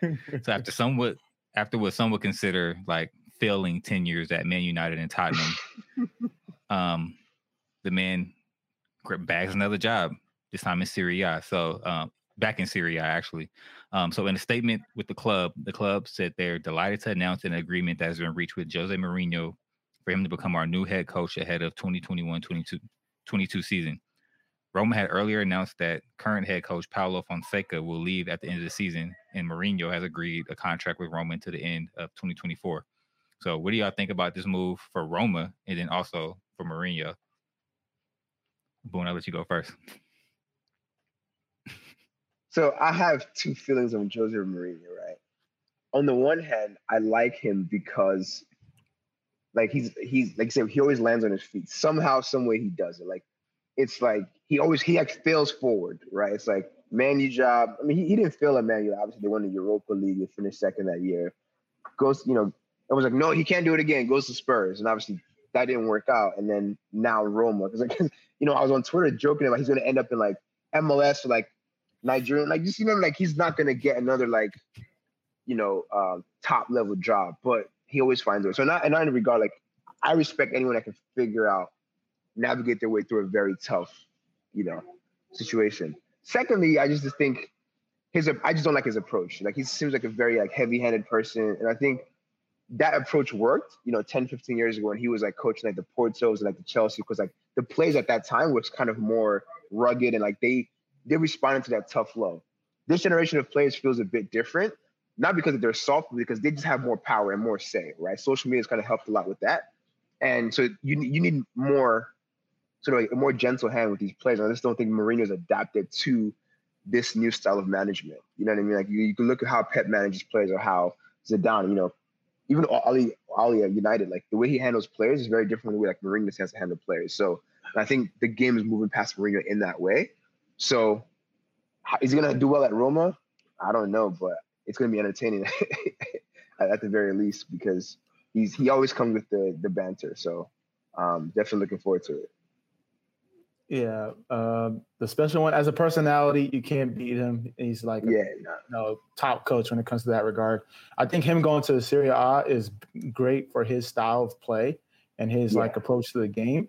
[laughs] so after somewhat after what some would consider like failing 10 years at Man United and Tottenham, [laughs] um, the man bags another job, this time in Serie A. So um, back in Serie A, actually. Um, so in a statement with the club, the club said they're delighted to announce an agreement that has been reached with Jose Mourinho for him to become our new head coach ahead of 2021-22 22 season. Roma had earlier announced that current head coach Paulo Fonseca will leave at the end of the season, and Mourinho has agreed a contract with Roma until the end of 2024. So, what do y'all think about this move for Roma, and then also for Mourinho? Boone, I'll let you go first. So I have two feelings on Jose Mourinho, right? On the one hand, I like him because like he's he's like I said, he always lands on his feet. Somehow, some way he does it. Like it's like he always he like fails forward, right? It's like Man job. I mean, he, he didn't fail at Man. Obviously, they won the Europa League. They finished second that year. Goes, you know, it was like, no, he can't do it again. Goes to Spurs, and obviously that didn't work out. And then now Roma, because like, [laughs] you know, I was on Twitter joking about he's going to end up in like MLS or like Nigerian, like you know, like he's not going to get another like, you know, uh, top level job. But he always finds way. So not and not in regard like I respect anyone that can figure out navigate their way through a very tough, you know, situation. Secondly, I just think his I just don't like his approach. Like he seems like a very like heavy-handed person, and I think that approach worked. You know, 10, 15 years ago when he was like coaching like the Portos and like the Chelsea, because like the plays at that time was kind of more rugged and like they they responded to that tough love. This generation of players feels a bit different not because they're soft, but because they just have more power and more say, right? Social media has kind of helped a lot with that. And so you you need more sort of like a more gentle hand with these players. I just don't think Mourinho's adapted to this new style of management. You know what I mean? Like you, you can look at how Pep manages players or how Zidane, you know, even Ole Ole United, like the way he handles players is very different from the way like Mourinho has to handle players. So I think the game is moving past Mourinho in that way. So is he gonna do well at Roma? I don't know, but it's to be entertaining [laughs] at the very least because he's he always comes with the the banter. So um, definitely looking forward to it. Yeah, um, the special one as a personality, you can't beat him. He's like a, Yeah, you no. know, top coach when it comes to that regard. I think him going to Serie A is great for his style of play and his Yeah. like approach to the game.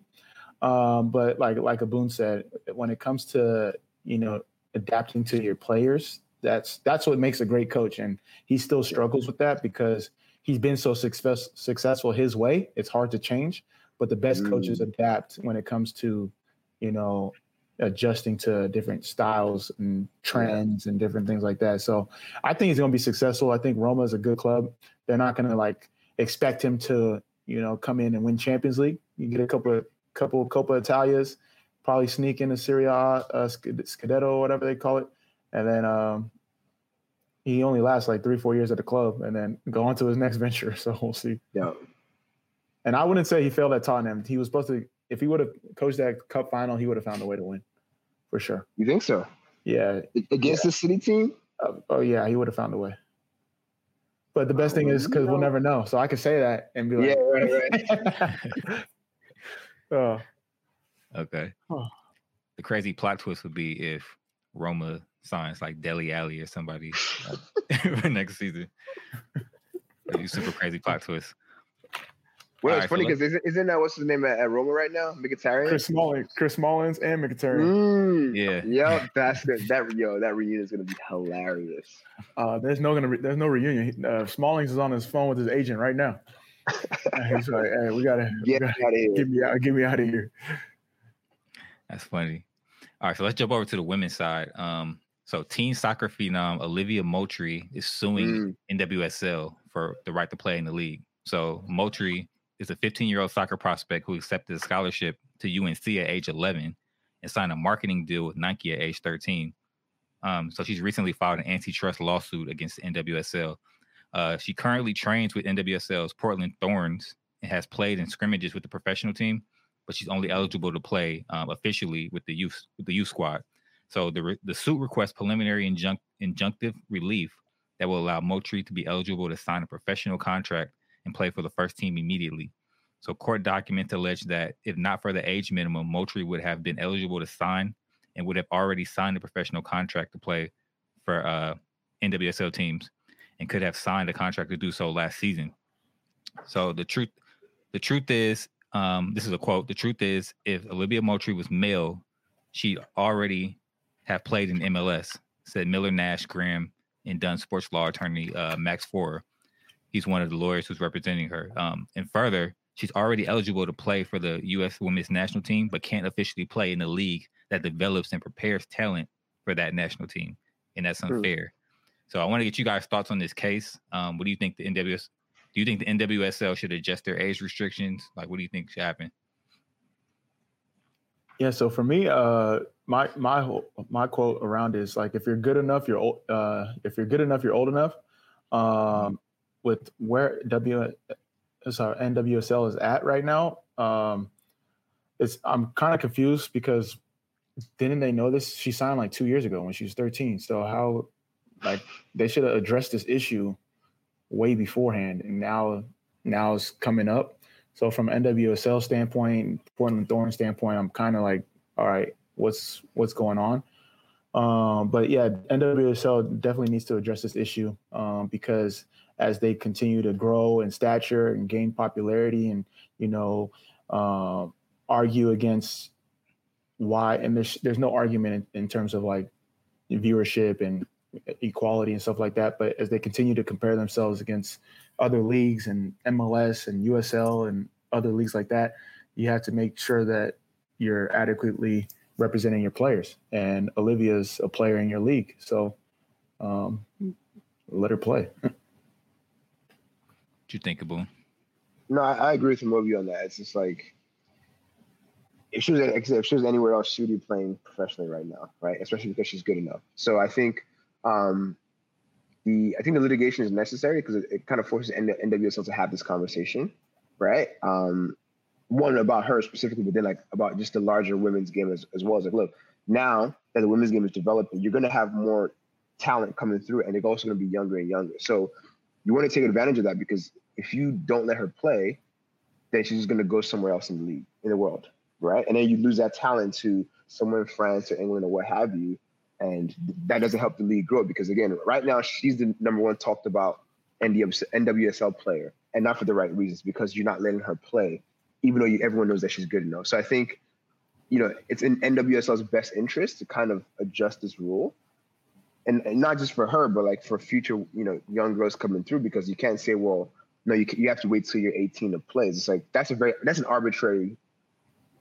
Um, but like like Aboon said, when it comes to you know adapting to your players, that's that's what makes a great coach, and he still struggles with that because he's been so success, successful his way. It's hard to change, but the best coaches adapt when it comes to you know adjusting to different styles and trends and different things like that. So I think he's going to be successful. I think Roma is a good club. They're not going to like expect him to, you know, come in and win Champions League. You get a couple of couple of Coppa Italias, probably sneak into Serie A, uh, Scud- Scudetto, whatever they call it, and then um, he only lasts like three, four years at the club, and then go on to his next [laughs] venture. So we'll see. Yeah. And I wouldn't say he failed at Tottenham. He was supposed to. If he would have coached that cup final, he would have found a way to win, for sure. You think so? Yeah, Against the city team? uh, oh yeah, he would have found a way. But the best Oh, thing well, is because we'll never know. So I could say that and be like, Yeah, right, right. [laughs] oh, Okay. Oh. The crazy plot twist would be if Roma signs like Dele Alli or somebody uh, [laughs] next season. That'd be super crazy plot twist. Well, All it's right, funny so because isn't, isn't that what's his name at, at Roma right now? Mkhitaryan? Chris Smalling, Chris Smallings, and Mkhitaryan. Mm. Yeah. Yep, [laughs] that's good. That yo, that reunion is gonna be hilarious. Uh, there's no gonna re- there's no reunion. He- Uh, Smallings is on his phone with his agent right now. He's like, hey, we gotta, [laughs] we Get gotta out of here. get me out, get me out of here. That's funny. All right, so let's jump over to the women's side. Um, so teen soccer phenom Olivia Moultrie is suing Mm. NWSL for the right to play in the league. So Moultrie is a 15-year-old soccer prospect who accepted a scholarship to UNC at age 11 and signed a marketing deal with Nike at age 13. Um, so she's recently filed an antitrust lawsuit against NWSL. Uh, she currently trains with NWSL's Portland Thorns and has played in scrimmages with the professional team, but she's only eligible to play um, officially with the youth with the youth squad. So the re- the suit requests preliminary injunc- injunctive relief that will allow Moultrie to be eligible to sign a professional contract and play for the first team immediately. So court documents allege that if not for the age minimum, Moultrie would have been eligible to sign and would have already signed a professional contract to play for uh, NWSL teams and could have signed a contract to do so last season. So the truth, the truth is, um, this is a quote. The truth is, if Olivia Moultrie was male, she already have played in MLS. Said Miller Nash Graham and Dunn sports law attorney uh, Max Forer. He's one of the lawyers who's representing her. Um, and further, she's already eligible to play for the U.S. Women's National Team, but can't officially play in the league that develops and prepares talent for that national team, and that's unfair. So I want to get you guys' thoughts on this case. Um, what do you think the NWS? Do you think the NWSL should adjust their age restrictions? Like, what do you think should happen? Yeah. So for me, uh, my my whole- my quote around is like, if you're good enough, you're old. Uh, if you're good enough, you're old enough. Um, with where W, uh, sorry, NWSL is at right now, um, it's I'm kind of confused because didn't they know this? She signed like two years ago when she was 13. So how, like, they should have addressed this issue way beforehand, and now now it's coming up. So from NWSL standpoint, Portland Thorn standpoint, I'm kind of like, all right, what's what's going on? Um, but yeah, NWSL definitely needs to address this issue um, because as they continue to grow in stature and gain popularity, and you know, um, argue against why, and there's there's no argument in, in terms of like viewership and equality and stuff like that. But as they continue to compare themselves against other leagues and MLS and USL and other leagues like that, you have to make sure that you're adequately representing your players. And Olivia's a player in your league, so um, let her play. [laughs] What you think, Boone? No, I, I agree with Moby on that. It's just like if she was if she was anywhere else, she would be playing professionally right now, right? Especially because she's good enough. So I think um, the I think the litigation is necessary because it, it kind of forces NWSL to have this conversation, right? Um, one about her specifically, but then like about just the larger women's game as, as well. As like, look, now that the women's game is developing, you're gonna have more talent coming through, and they're also gonna be younger and younger. So you want to take advantage of that because if you don't let her play, then she's just gonna go somewhere else in the league, in the world, right? And then you lose that talent to somewhere in France or England or what have you, and that doesn't help the league grow because again, right now she's the number one talked about NWSL player, and not for the right reasons because you're not letting her play, even though you, everyone knows that she's good enough. So I think, you know, it's in NWSL's best interest to kind of adjust this rule. And, and not just for her, but like for future, you know, young girls coming through, because you can't say, well, no, you you have to wait till you're 18 to play. It's like that's a very that's an arbitrary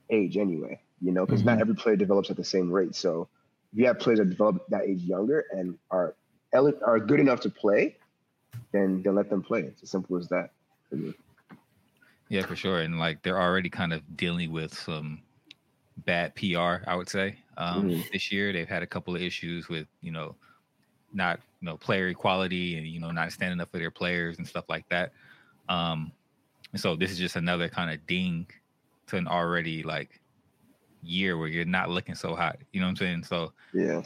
age anyway, you know, because mm-hmm. not every player develops at the same rate. So if you have players that develop that age younger and are are good enough to play, then then let them play. It's as simple as that for me. Yeah, for sure. And like they're already kind of dealing with some bad PR, I would say. Um, mm-hmm. This year, they've had a couple of issues with you know not you know player equality and you know not standing up for their players and stuff like that. Um, and so this is just another kind of ding to an already like year where you're not looking so hot. You know what I'm saying? So yeah,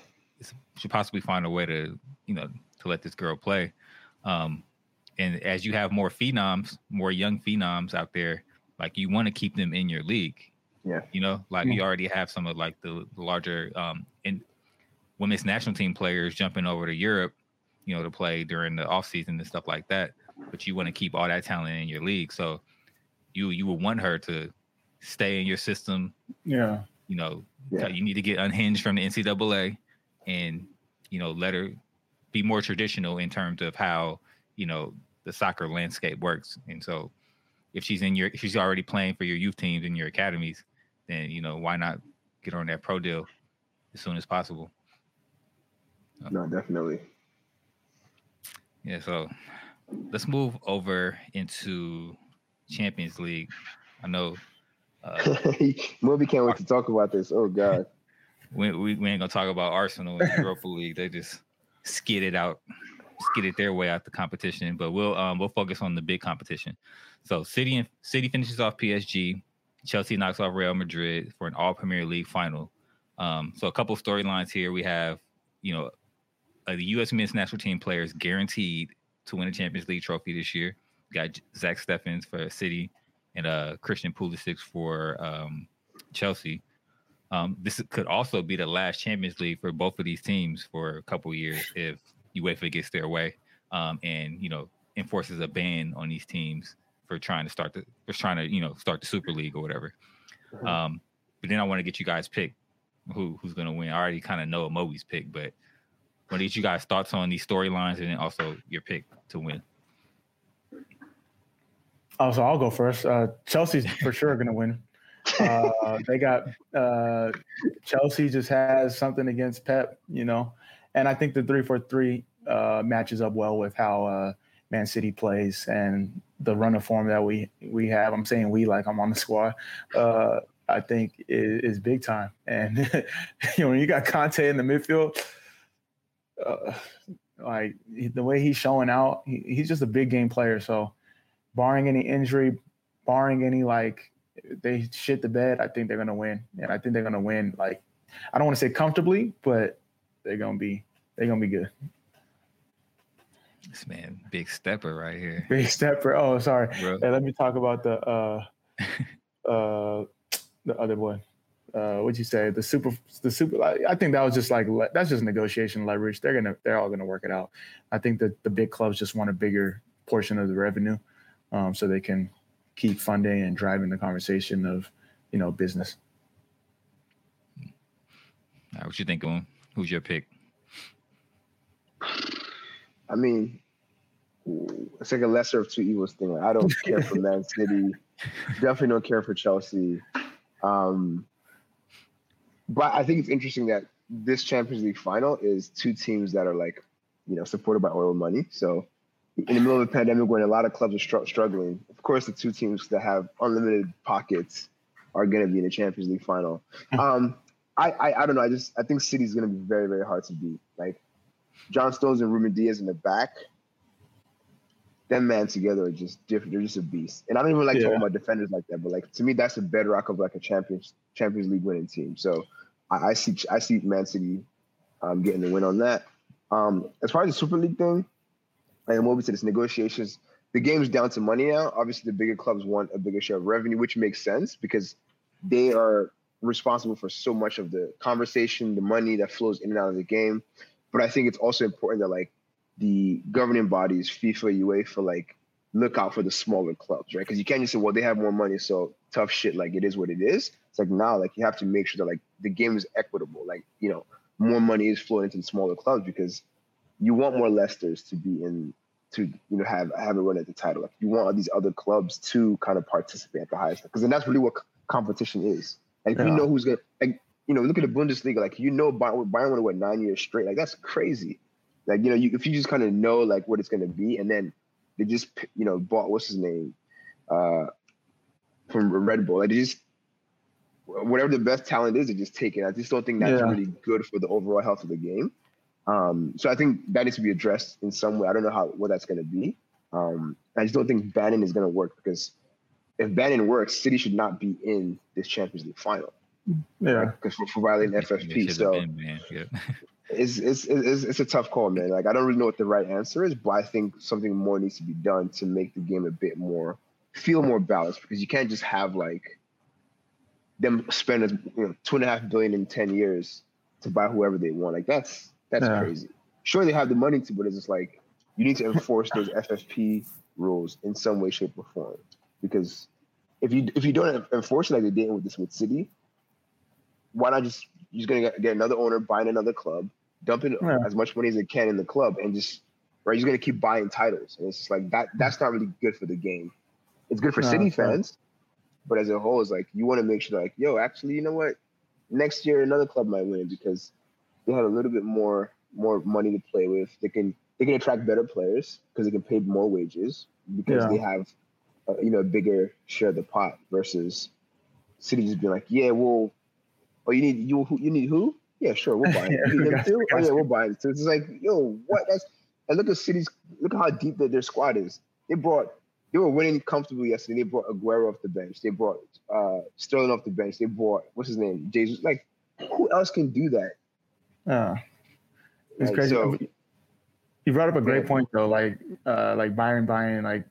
should possibly find a way to you know to let this girl play. Um, and as you have more phenoms, more young phenoms out there, like you want to keep them in your league. Yeah. You know, like you already have some of like the, the larger um in women's national team players jumping over to Europe, you know, to play during the off season and stuff like that. But you want to keep all that talent in your league. So you you would want her to stay in your system. Yeah. You know, yeah. you need to get unhinged from the NCAA and, you know, let her be more traditional in terms of how you know the soccer landscape works. And so, if she's in your, if she's already playing for your youth teams and your academies, then you know why not get on that pro deal as soon as possible. No, definitely. Yeah. So let's move over into Champions League. I know. Uh, [laughs] Moby can't wait to talk about this. Oh God. [laughs] We, we, we ain't gonna talk about Arsenal in Europa League. They just skidded out it their way out the competition. But we'll um, we'll focus on the big competition. So City and City finishes off PSG. Chelsea knocks off Real Madrid for an All Premier League final. Um, so a couple storylines here. We have you know uh, the U.S. men's national team players guaranteed to win a Champions League trophy this year. Got Zack Steffens for City and uh, Christian Pulisic for um, Chelsea. Um, this could also be the last Champions League for both of these teams for a couple years if UEFA gets their way um, and you know enforces a ban on these teams for trying to start the for trying to you know start the Super League or whatever. Mm-hmm. Um, but then I want to get you guys pick who who's going to win. I already kind of know Moby's pick, but to get you guys thoughts on these storylines and then also your pick to win. Oh, so I'll go first. Uh, Chelsea's for sure going to win. Uh, [laughs] they got uh, Chelsea just has something against Pep, you know and I think the three four three uh, matches up well with how uh, Man City plays and the run of form that we we have. I'm saying we like I'm on the squad. Uh, I think is, is, big time. And [laughs] you know when you got Kanté in the midfield, uh, like the way he's showing out, he, he's just a big game player. So barring any injury, barring any like they shit the bed, I think they're gonna win. And I think they're gonna win like I don't want to say comfortably, but they're gonna be they're gonna be good. This man, big stepper right here. [laughs] Big stepper. Oh, sorry. Hey, let me talk about the uh [laughs] uh the other one. Uh, what'd you say? The super, the super. I think that was just like that's just negotiation leverage. They're gonna, they're all gonna work it out. I think that the big clubs just want a bigger portion of the revenue, um, so they can keep funding and driving the conversation of, you know, business. Right, what you think, Who's your pick? I mean, it's like a lesser of two evils thing. I don't care for Man [laughs] City. Definitely don't care for Chelsea. Um, but I think it's interesting that this Champions League final is two teams that are like, you know, supported by oil money. So in the middle of the pandemic, when a lot of clubs are str- struggling, of course, the two teams that have unlimited pockets are going to be in the Champions League final. Hmm. Um, I, I, I don't know. I just I think City's going to be very very hard to beat. Like John Stones and Ruben Dias in the back, them man together are just different. They're just a beast. And I don't even like yeah. talking about defenders like that, but like to me, that's the bedrock of like a Champions Champions League winning team. So I, I see I see Man City um, getting the win on that. Um, as far as the Super League thing, and what we said, it's negotiations. The game's down to money now. Obviously, the bigger clubs want a bigger share of revenue, which makes sense because they are responsible for so much of the conversation, the money that flows in and out of the game. But I think it's also important that like the governing bodies, FIFA, UEFA, like look out for the smaller clubs, right? Because you can't just say, well, they have more money, so tough shit, like it is what it is. It's like now, like you have to make sure that like the game is equitable. Like, you know, more money is flowing into the smaller clubs because you want more Leicesters to be in to you know have have a run at the title. Like you want all these other clubs to kind of participate at the highest because then that's really what competition is. And if yeah. you know who's gonna like you know look at the Bundesliga, like you know Bayern, Bayern won what nine years straight. Like that's crazy. Like you know you, if you just kind of know like what it's gonna be, and then they just you know bought what's his name uh from Red Bull. Like they just whatever the best talent is, they just take it. I just don't think that's yeah. really good for the overall health of the game. Um, so I think that needs to be addressed in some way. I don't know how what that's going to be. Um, I just don't think banning is going to work because if banning works, City should not be in this Champions League final. Yeah, because for, for violating FFP. So been, yeah. [laughs] it's, it's, it's it's a tough call, man. Like I don't really know what the right answer is, but I think something more needs to be done to make the game a bit more feel more balanced because you can't just have like them spend you know two and a half billion in ten years to buy whoever they want. Like that's that's yeah. crazy. Sure, they have the money to, but it's just like you need to enforce those [laughs] FFP rules in some way, shape, or form. Because if you if you don't enforce it like they did with this with City, why not just you're gonna get, get another owner buying another club, dumping yeah. as much money as they can in the club, and just right, you're gonna keep buying titles, and it's just like that. That's not really good for the game. It's good for no, City fans, but as a whole, it's like you want to make sure, like, yo, actually, you know what? Next year, another club might win because they have a little bit more more money to play with. They can they can attract better players because they can pay more wages because yeah. they have uh, you know a bigger share of the pot versus City just being like, yeah, well, oh you need you you need who? Yeah, sure, we'll [laughs] buy it. You need them too? Oh yeah, we'll buy it. So it's like, yo, what? That's and look at cities. look at how deep that their squad is. They brought they were winning comfortably yesterday. They brought Aguero off the bench. They brought uh, Sterling off the bench. They brought what's his name, Jesus. Like, who else can do that? Yeah, it's crazy. So, you brought up a great point though, like uh, like Bayern buying like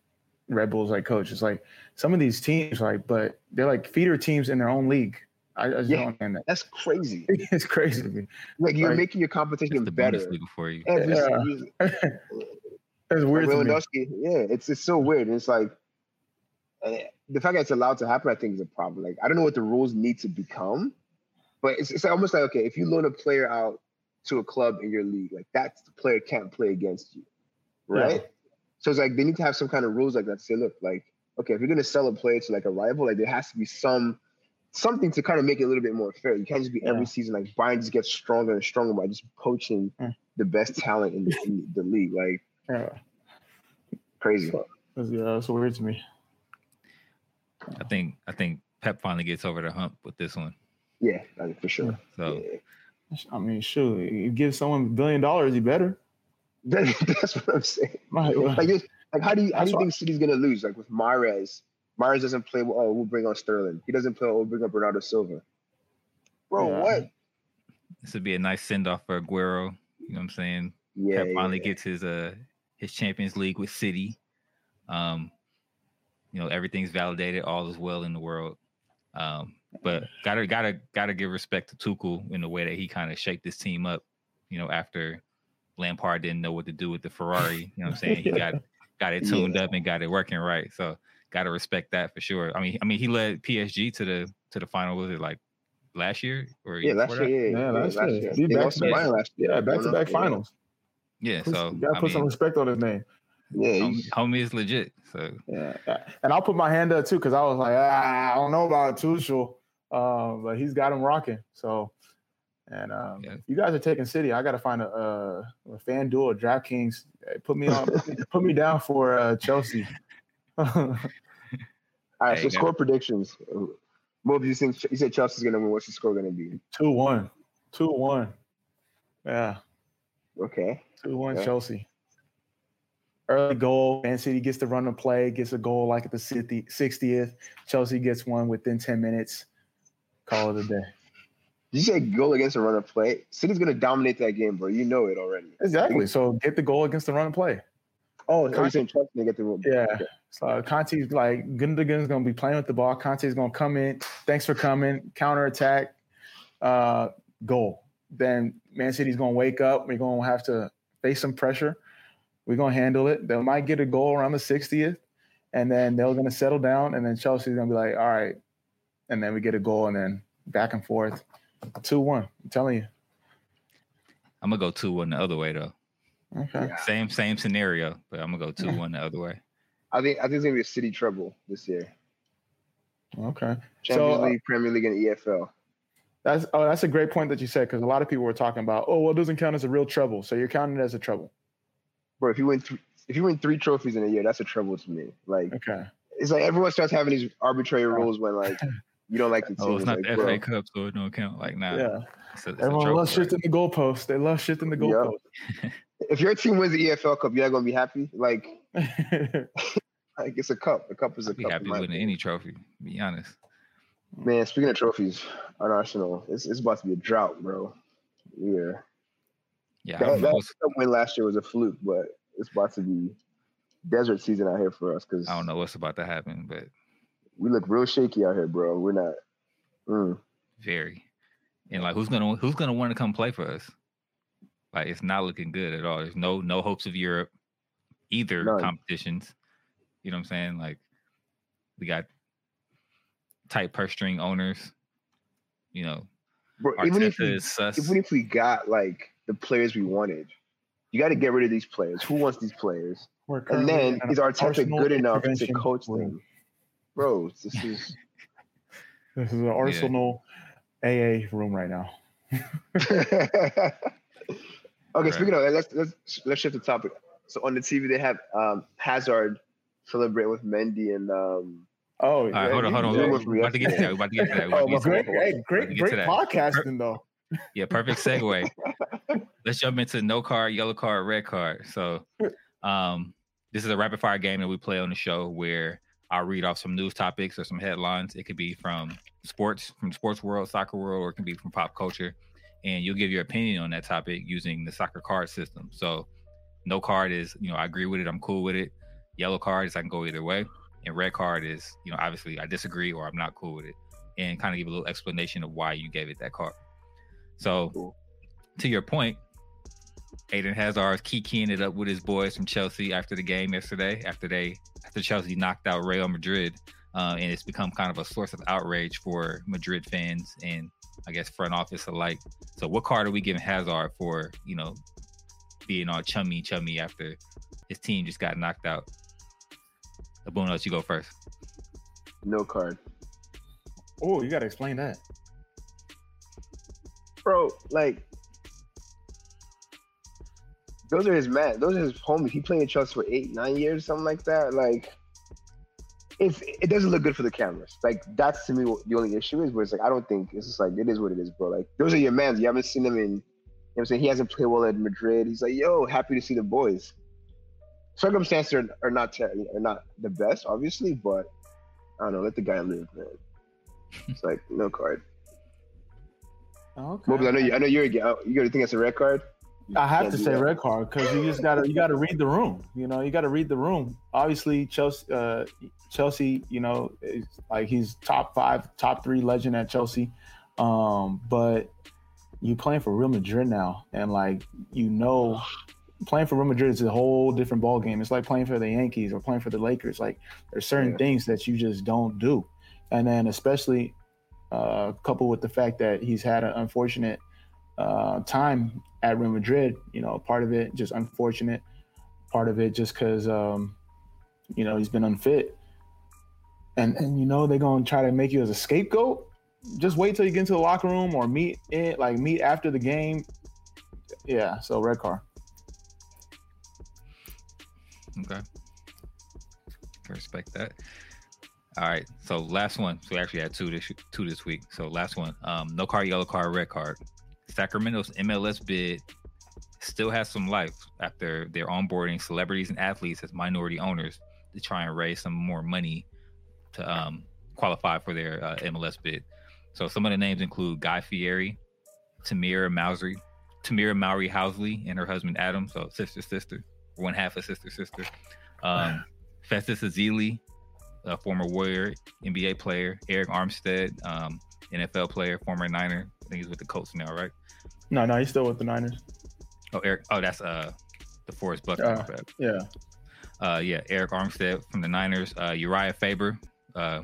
Red Bulls like coach. It's like some of these teams, like, but they're like feeder teams in their own league. I, I just yeah, don't understand that. That's crazy. [laughs] it's crazy to. Like you're like, making your competition the better. Bundesliga for you. Every, yeah. it's [laughs] weird. Lewandowski, yeah, it's it's so weird. It's like uh, the fact that it's allowed to happen, I think, is a problem. Like I don't know what the rules need to become, but it's, it's almost like okay, if you loan a player out to a club in your league, like that the player can't play against you, right? Yeah. So it's like they need to have some kind of rules like that. To say, look, like okay, if you're gonna sell a player to like a rival, like there has to be some something to kind of make it a little bit more fair. You can't just be yeah. every season like Bayern just gets stronger and stronger by just poaching yeah. the best talent in the, [laughs] in the league. Like yeah. crazy. That's, Yeah, that's weird to me. I think I think Pep finally gets over the hump with this one. Yeah, for sure. So yeah. I mean, sure, you give someone a billion dollars, you better. [laughs] that's what I'm saying. Right, well, like, uh, like, how do you how do you think City's gonna lose? Like with Mahrez, Mahrez doesn't play. Well, oh, we'll bring on Sterling. He doesn't play. Oh, we'll bring up Bernardo Silva. Bro, yeah. what? This would be a nice send off for Aguero. You know what I'm saying? Yeah. Pep finally yeah. gets his uh his Champions League with City. Um, you know everything's validated. All is well in the world. Um, but gotta gotta gotta give respect to Tuchel in the way that he kind of shaped this team up. You know, after Lampard didn't know what to do with the Ferrari. You know what I'm saying? He [laughs] got got it tuned yeah. up and got it working right. So gotta respect that for sure. I mean, I mean, he led PSG to the to the final. Was it like last year or yeah, last year? Yeah, yeah, last, last year. year. Back, to back, last year. Yeah, back to back finals. Yeah, so you gotta put I some respect on his name. Yeah, homie, homie is legit. So yeah, and I'll put my hand up too because I was like, ah, I don't know about Tuchel. Um, but he's got him rocking. So, and um, yeah. you guys are taking City. I got to find a, a, a FanDuel, DraftKings. Put me on, put me down for uh, Chelsea. [laughs] All right, so score predictions. What do you think? You said Chelsea's gonna win. What's the score gonna be? Two one. Two one. Yeah. Okay. Two one yeah. Chelsea. Early goal. Man City gets to run the play, gets a goal like at the 60th. Chelsea gets one within 10 minutes. Call it a day. Did you say goal against the run of play? City's gonna dominate that game, bro. You know it already. Exactly. So get the goal against the run and play. Oh, Kanté, saying Chelsea get the Yeah. So Kanté's like Gundogan's gonna be playing with the ball. Kanté's gonna come in. Thanks for coming. Counter attack. Uh, goal. Then Man City's gonna wake up. We're gonna have to face some pressure. We're gonna handle it. They might get a goal around the 60th, and then they're gonna settle down. And then Chelsea's gonna be like, all right. And then we get a goal, and then back and forth. Two one. I'm telling you. I'm gonna go two one the other way though. Okay. Yeah. Same same scenario, but I'm gonna go two one the other way. I think I think it's gonna be a city treble this year. Okay. Champions so, uh, League, Premier League, and EFL. That's oh, that's a great point that you said because a lot of people were talking about, oh, well, it doesn't count as a real treble, so you're counting it as a treble. Bro, if you win th- if you win three trophies in a year, that's a treble to me. Like, okay, it's like everyone starts having these arbitrary rules when like you don't like the [laughs] team. Oh, it's not like, the FA Cup, so it don't count. Like, nah. Yeah. It's a, it's Everyone loves shifting the goalpost. They love shifting the goalpost. Yep. If your team wins the EFL Cup, you're not gonna be happy. Like, [laughs] like it's a cup. The cup is a I'd be cup. Happy winning any trophy. Be honest. Man, speaking of trophies on Arsenal, it's, it's about to be a drought, bro. Yeah. Yeah. That, that win last year was a fluke, but it's about to be desert season out here for us because I don't know what's about to happen, but we look real shaky out here, bro. We're not. Mm. Very. And like, who's gonna who's gonna want to come play for us? Like, it's not looking good at all. There's no no hopes of Europe, either None. competitions. You know what I'm saying? Like, we got tight purse string owners. You know, Bro, even if we, even if we got like the players we wanted, you got to get rid of these players. Who wants these players? And then is Arteta good enough to coach them? Bro, this is [laughs] this is an Arsenal yeah. AA room right now. [laughs] [laughs] okay, right. speaking of, let's let's let's shift the topic. So on the TV, they have um, Hazard celebrating with Mendy and um, Oh, yeah, hold on, hold on. We're about to get to that. We're about to get to that. oh, great, great, great, great podcasting though. Yeah, perfect segue. [laughs] Let's jump into no card, yellow card, red card. So, um, this is a rapid fire game that we play on the show where I'll read off some news topics or some headlines. It could be from sports, from sports world, soccer world, or it can be from pop culture. And you'll give your opinion on that topic using the soccer card system. So, no card is, you know, I agree with it, I'm cool with it. Yellow card is I can go either way and red card is you know obviously i disagree or i'm not cool with it and kind of give a little explanation of why you gave it that card so cool. to your point Eden Hazard keying it up with his boys from Chelsea after the game yesterday. After they, after Chelsea knocked out Real Madrid, uh, and it's become kind of a source of outrage for Madrid fans and I guess front office alike. So, what card are we giving Hazard for? You know, being all chummy, chummy after his team just got knocked out? Abuna, let you go first. No card. Oh, you gotta explain that. Bro, like those are his man. Those are his homies. He played in Chelsea for eight, nine years, something like that. Like, it's it doesn't look good for the cameras. Like that's to me what the only issue is. But it's like I don't think it's just like it is what it is, bro. Like those are your mans. You haven't seen them in. You know what I'm saying he hasn't played well at Madrid. He's like, yo, happy to see the boys circumstances are, are not ter- are not the best, obviously, but I don't know. Let the guy live, man. It's like no card. [laughs] Okay. Mobiles, I know you. I know you're. You got to think it's a red card. I have to say that. red card because you just gotta you gotta read the room. You know, you gotta read the room. Obviously, Chelsea, uh, Chelsea, you know, like he's top five, top three legend at Chelsea. Um, but you playing for Real Madrid now, and like you know playing for Real Madrid is a whole different ball game. It's like playing for the Yankees or playing for the Lakers. Like there's certain yeah. things that you just don't do, and then especially uh, coupled with the fact that he's had an unfortunate uh, time at Real Madrid. You know, part of it just unfortunate, part of it just because um, you know he's been unfit, and and you know they're gonna try to make you as a scapegoat. Just wait till you get into the locker room or meet it like meet after the game. Yeah, so red card. Okay. Respect that. All right. So last one. So we actually had two this two this week. So last one. Um, no card, yellow card, red card. Sacramento's MLS bid still has some life after they're onboarding celebrities and athletes as minority owners to try and raise some more money to um, qualify for their uh, MLS bid. So some of the names include Guy Fieri, Tamera Mowry, Tamera Mowry Housley, and her husband Adam. So sister, sister one half a sister sister. Um, Festus Ezeli, a former Warrior, NBA player. Arik Armstead, um, NFL player, former Niner. Think he's with the Colts now, right? No, no, he's still with the Niners. Oh, Arik. Oh, that's uh, DeForest Buckner. Uh, yeah. Uh, yeah, Arik Armstead from the Niners. Uh, Urijah Faber, uh,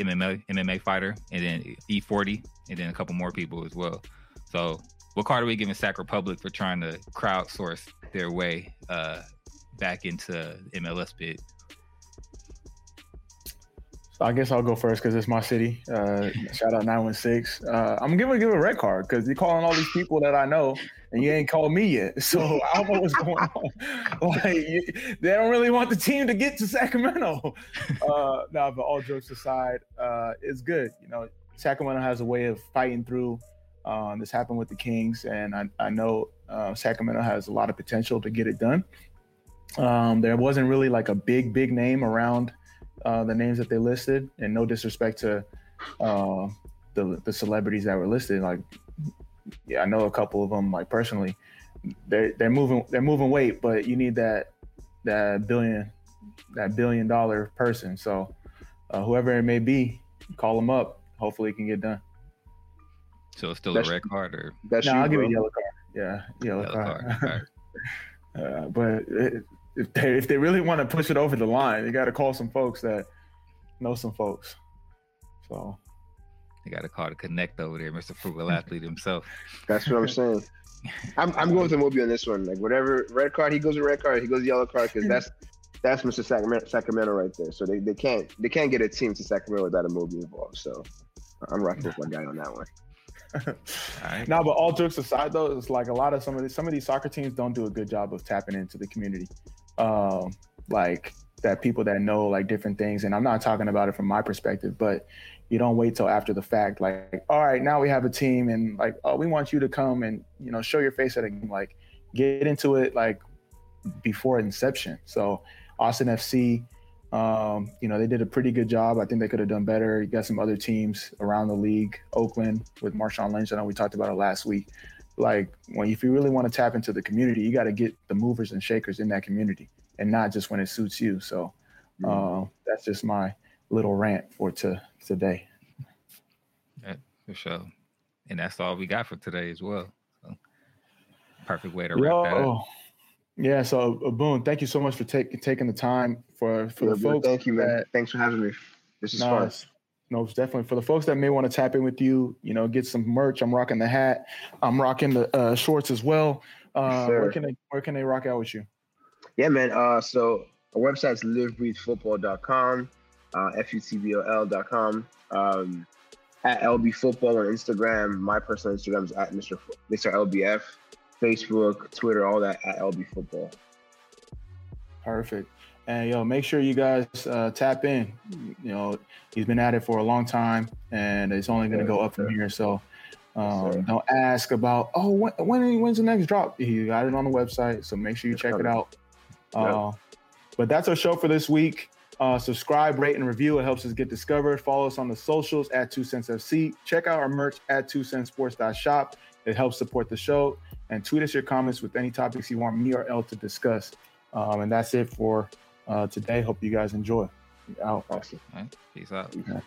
MMA MMA fighter, and then E-40, and then a couple more people as well. So, what card are we giving Sac Republic for trying to crowdsource their way uh, back into MLS bid? I guess I'll go first because it's my city. Uh, shout out 916. Uh, I'm gonna give a red card because you're calling all these people that I know and you ain't called me yet. [laughs] So I don't know what's going on. [laughs] like they don't really want the team to get to Sacramento. [laughs] Uh, no, but all jokes aside, uh, it's good. You know, Sacramento has a way of fighting through. Um, this happened with the Kings, and I, I know uh, Sacramento has a lot of potential to get it done. Um, there wasn't really like a big, big name around uh, the names that they listed, and no disrespect to uh, the the celebrities that were listed. Like, yeah, I know a couple of them, like personally. They're they're moving they're moving weight, but you need that that billion that billion dollar person. So uh, whoever it may be, call them up. Hopefully, it can get done. So it's still that's, a red card, or no? You, I'll give a yellow card. Yeah, yellow, yellow card. card. [laughs] uh, but it, if they if they really want to push it over the line, you got to call some folks that know some folks. So they got to call to connect over there, Mr. Frugal [laughs] Athlete himself. That's what I'm [laughs] saying. I'm I'm going with Moby on this one. Like whatever red card, he goes with red card, he goes yellow card because that's that's Mr. Sacramento, Sacramento right there. So they, they can't they can't get a team to Sacramento without a Moby involved. So I'm rocking with my guy on that one. [laughs] right. Now, but all jokes aside, though, it's like a lot of some of these some of these soccer teams don't do a good job of tapping into the community um, like that people that know like different things. And I'm not talking about it from my perspective, but you don't wait till after the fact. Like, all right, now we have a team, and like, oh, we want you to come and you know show your face at a game. Like, get into it like before inception. So, Austin FC, um, you know, they did a pretty good job. I think they could have done better. You got some other teams around the league, Oakland with Marshawn Lynch. I know we talked about it last week like when if you really want to tap into the community, you got to get the movers and shakers in that community, and not just when it suits you. So mm. uh, that's just my little rant for to today. Yeah, for sure, and that's all we got for today as well. So, perfect way to wrap Yo, that up. Yeah, so uh, Boone, thank you so much for taking taking the time for for yeah, the folks. Thank you, man. That, Thanks for having me. This is fun no, definitely for the folks that may want to tap in with you, you know, get some merch. I'm rocking the hat. I'm rocking the uh, shorts as well. Uh, sure. Where can they Where can they rock out with you? Yeah, man. Uh, so our website is livebreathefootball.com, uh, futbol.com, um, at LB Football on Instagram. My personal Instagram is at Mr. F- Mr. LBF. Facebook, Twitter, all that at LB Football. Perfect. And yo, make sure you guys uh, tap in. You know, he's been at it for a long time, and it's only going to go up from here. So um, don't ask about oh when, when when's the next drop. He got it on the website, so make sure you check it out. Uh, but that's our show for this week. Uh, subscribe, rate, and review. It helps us get discovered. Follow us on the socials at Two Cents FC. Check out our merch at Two Cents Sports.shop. It helps support the show. And tweet us your comments with any topics you want me or L to discuss. Um, and that's it for uh, today. Hope you guys enjoy. Out. Awesome. Right. Peace out. Yeah.